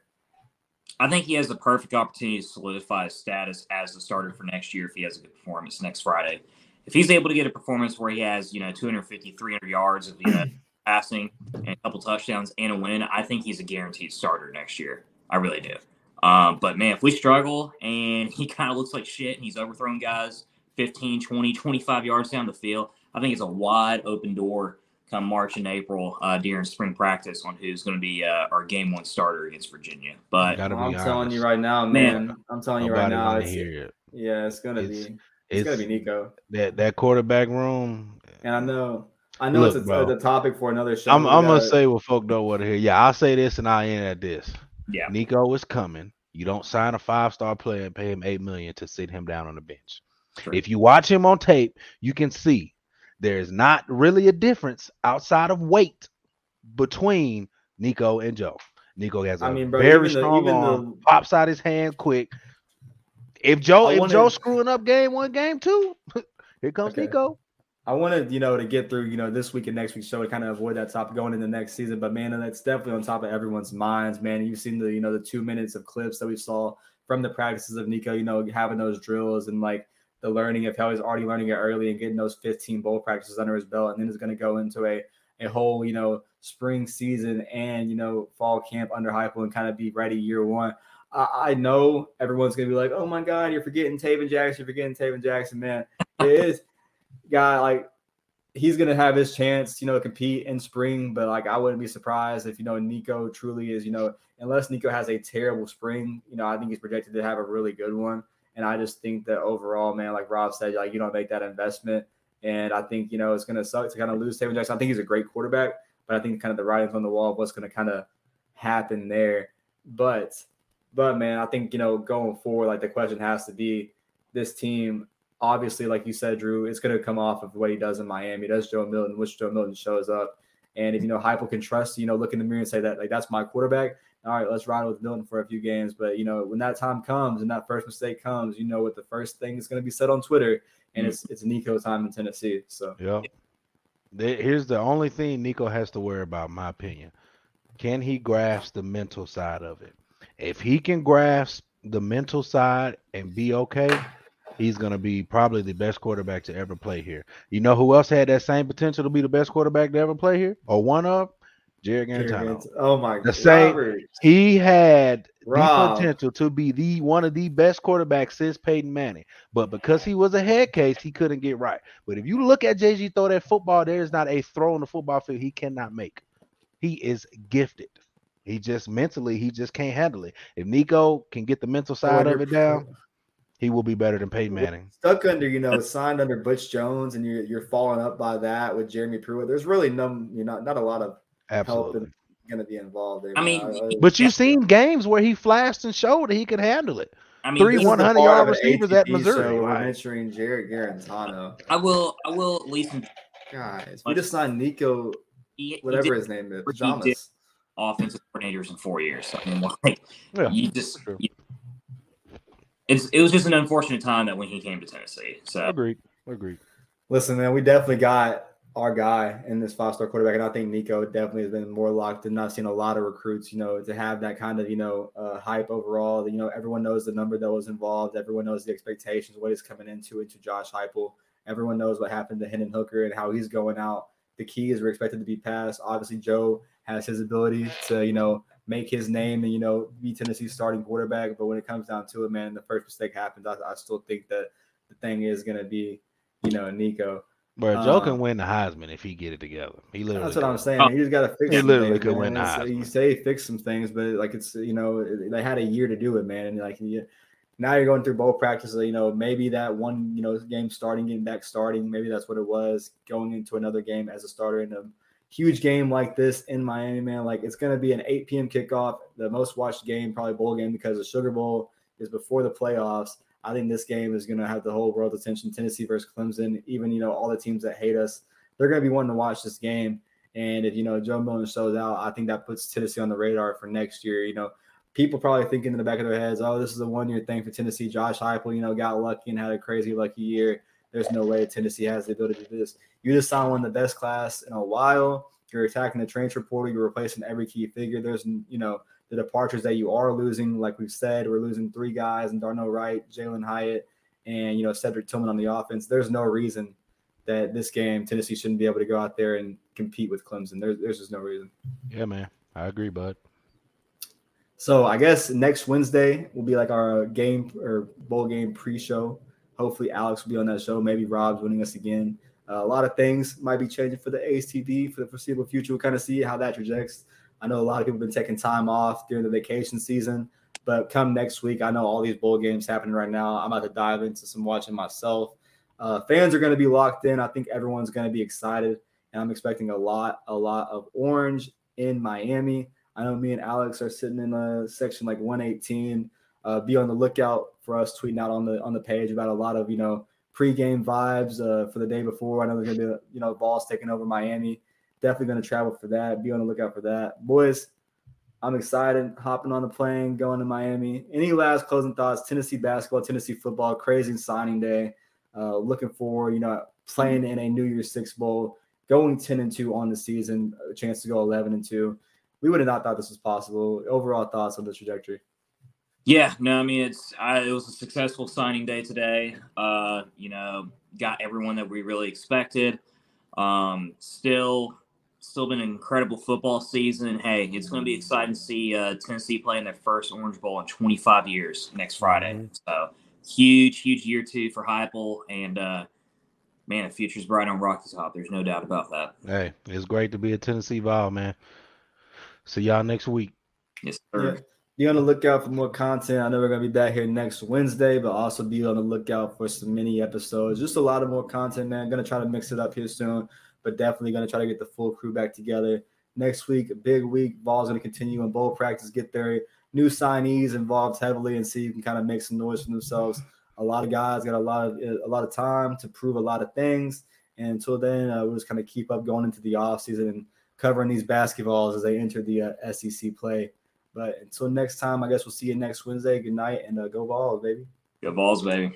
I think he has the perfect opportunity to solidify his status as the starter for next year if he has a good performance next Friday. If he's able to get a performance where he has, you know, 250, 300 yards of you know, passing and a couple touchdowns and a win, I think he's a guaranteed starter next year. I really do. Um, but man, if we struggle and he kind of looks like shit and he's overthrown guys 15, 20, 25 yards down the field, I think it's a wide open door come March and April uh, during spring practice on who's going to be uh, our game one starter against Virginia. But I'm honest. telling you right now, man, man I'm telling you right now, it's, it. yeah, it's going to be. It's, it's gonna be Nico. That that quarterback room. And I know I know Look, it's a, the topic for another show. I'm, I'm gonna say what folk don't want to hear. Yeah, I'll say this and I end at this. Yeah. Nico is coming. You don't sign a five star player and pay him eight million to sit him down on the bench. True. If you watch him on tape, you can see there's not really a difference outside of weight between Nico and Joe. Nico has a I mean, bro, very strong the, arm, the... pops out his hand quick. If Joe, I if wanted... Joe's screwing up game one, game two, here comes okay. Nico. I wanted, you know, to get through, you know, this week and next week's show to kind of avoid that topic going into next season. But man, that's definitely on top of everyone's minds, man. You've seen the, you know, the two minutes of clips that we saw from the practices of Nico, you know, having those drills and like the learning of how he's already learning it early and getting those 15 bowl practices under his belt. And then he's going to go into a, a whole, you know, spring season and, you know, fall camp under Heupel and kind of be ready year one. I, I know everyone's going to be like, oh my God, you're forgetting Tayven Jackson, you're forgetting Tayven Jackson, man. It is guy like he's gonna have his chance, you know, compete in spring. But like, I wouldn't be surprised if you know Nico truly is, you know, unless Nico has a terrible spring, you know, I think he's projected to have a really good one. And I just think that overall, man, like Rob said, like you don't make that investment, and I think you know it's gonna suck to kind of lose Tayven Jackson. I think he's a great quarterback, but I think kind of the writings on the wall of what's gonna kind of happen there. But, but man, I think you know going forward, like the question has to be this team obviously, like you said, Drew, it's going to come off of what he does in Miami. Does Joe Milton, which Joe Milton shows up. And if you know Heupel can trust, you know, look in the mirror and say that like that's my quarterback. All right, let's ride with Milton for a few games. But you know, when that time comes and that first mistake comes, you know what the first thing is going to be said on Twitter, and mm-hmm. it's it's Nico time in Tennessee. So yeah, here's the only thing Nico has to worry about, my opinion. Can he grasp the mental side of it? If he can grasp the mental side and be okay, he's going to be probably the best quarterback to ever play here. You know who else had that same potential to be the best quarterback to ever play here, or one of Jarrett Guarantano. Oh my god. The same- Robert. He had Rob. the potential to be the one of the best quarterbacks since Peyton Manning, but because he was a head case, he couldn't get right. But if you look at JG throw that football, there is not a throw on the football field he cannot make. He is gifted. He just mentally, he just can't handle it. If Nico can get the mental side of it down, he will be better than Peyton Manning. stuck under, you know, signed under Butch Jones, and you're you're following up by that with Jeremy Pruitt. There's really no, you know, not a lot of Absolutely. and going to be involved. I mean, man. But you've seen games where he flashed and showed that he could handle it. I mean, Three This is the 100 yard of an receivers at Missouri. show We're Right. mentioning Jarrett Guarantano. I will. I will at least. Guys, we just signed Nico, He, he whatever did his name is, He did. pajamas. offensive coordinators in four years. So, I mean, like Yeah, you just. true. you- it's it was just an unfortunate time that when he came to Tennessee. So agreed. Agreed. Listen, man, we definitely got our guy in this five-star quarterback, and I think Nico definitely has been more locked in. Not seen a lot of recruits, you know, to have that kind of, you know, uh, hype overall. You know, everyone knows the number that was involved. Everyone knows the expectations, what he's coming into into Josh Heupel. Everyone knows what happened to Hendon Hooker and how he's going out. The keys were expected to be passed. Obviously, Joe has his ability to, you know, make his name and you know be Tennessee's starting quarterback. But when it comes down to it, man, the first mistake happens. I, I still think that the thing is going to be, you know, Nico. But Joe Uh, can win the Heisman if he get it together. He literally. That's what I'm saying. Oh. He just got to fix. He literally things, could man. win the Heisman. You say he fixed some things, but like it's you know they had a year to do it, man. And like you, now you're going through bowl practice. You know maybe that one you know game starting, getting back starting. Maybe that's what it was. Going into another game as a starter in a huge game like this in Miami, man. Like it's going to be an 8 p.m. kickoff, the most watched game, probably bowl game because the Sugar Bowl is before the playoffs. I think this game is going to have the whole world's attention. Tennessee versus Clemson. Even you know all the teams that hate us, they're going to be wanting to watch this game. And if you know Joe Milton shows out, I think that puts Tennessee on the radar for next year. You know, people probably thinking in the back of their heads, "Oh, this is a one-year thing for Tennessee." Josh Heupel, you know, got lucky and had a crazy lucky year. There's no way Tennessee has the ability to do this. You just signed one of the best class in a while. You're attacking the transfer portal. You're replacing every key figure. There's, you know, the departures that you are losing. Like we've said, we're losing three guys: and Darnell Wright, Jalin Hyatt, and you know Cedric Tillman on the offense. There's no reason that this game Tennessee shouldn't be able to go out there and compete with Clemson. There's, there's just no reason. Yeah, man. I agree, bud. So I guess next Wednesday will be like our game or bowl game pre-show. Hopefully Alex will be on that show. Maybe Rob's winning us again. Uh, a lot of things might be changing for the ASTB for the foreseeable future. We'll kind of see how that trajects. I know a lot of people have been taking time off during the vacation season, but come next week, I know all these bowl games happening right now. I'm about to dive into some watching myself. Uh, fans are going to be locked in. I think everyone's going to be excited, and I'm expecting a lot, a lot of orange in Miami. I know me and Alex are sitting in a section like 118. Uh, be on the lookout for us tweeting out on the on the page about a lot of you know pregame vibes uh, for the day before. I know there's gonna be you know balls taking over Miami. Definitely gonna travel for that. Be on the lookout for that, boys. I'm excited hopping on the plane, going to Miami. Any last closing thoughts? Tennessee basketball, Tennessee football, crazy signing day. Uh, looking forward, you know, playing in a New Year's Six bowl, going 10 and 2 on the season, a chance to go 11 and 2 we would have not thought this was possible. Overall thoughts on the trajectory? Yeah, no, I mean it's I, it was a successful signing day today. Uh, you know, got everyone that we really expected. Um, still, still been an incredible football season. Hey, it's going to be exciting to see uh, Tennessee playing their first Orange Bowl in 25 years next Friday. So huge, huge year two for Heupel, and uh, man, the future's bright on Rocky Top. There's no doubt about that. Hey, it's great to be a Tennessee Vol, man. See y'all next week. Yes, sir. Yeah. Be on the lookout for more content. I know we're gonna be back here next Wednesday, but also be on the lookout for some mini episodes. Just a lot of more content, man. Gonna try to mix it up here soon, but definitely gonna try to get the full crew back together next week. Big week. Ball's gonna continue in bowl practice. Get their new signees involved heavily and see who can kind of make some noise for themselves. A lot of guys got a lot of a lot of time to prove a lot of things. And until then, uh, we'll just kind of keep up going into the off season and covering these basketballs as they enter the uh, SEC play. But until next time, I guess we'll see you next Wednesday. Good night and uh, go balls, baby. Go balls, baby.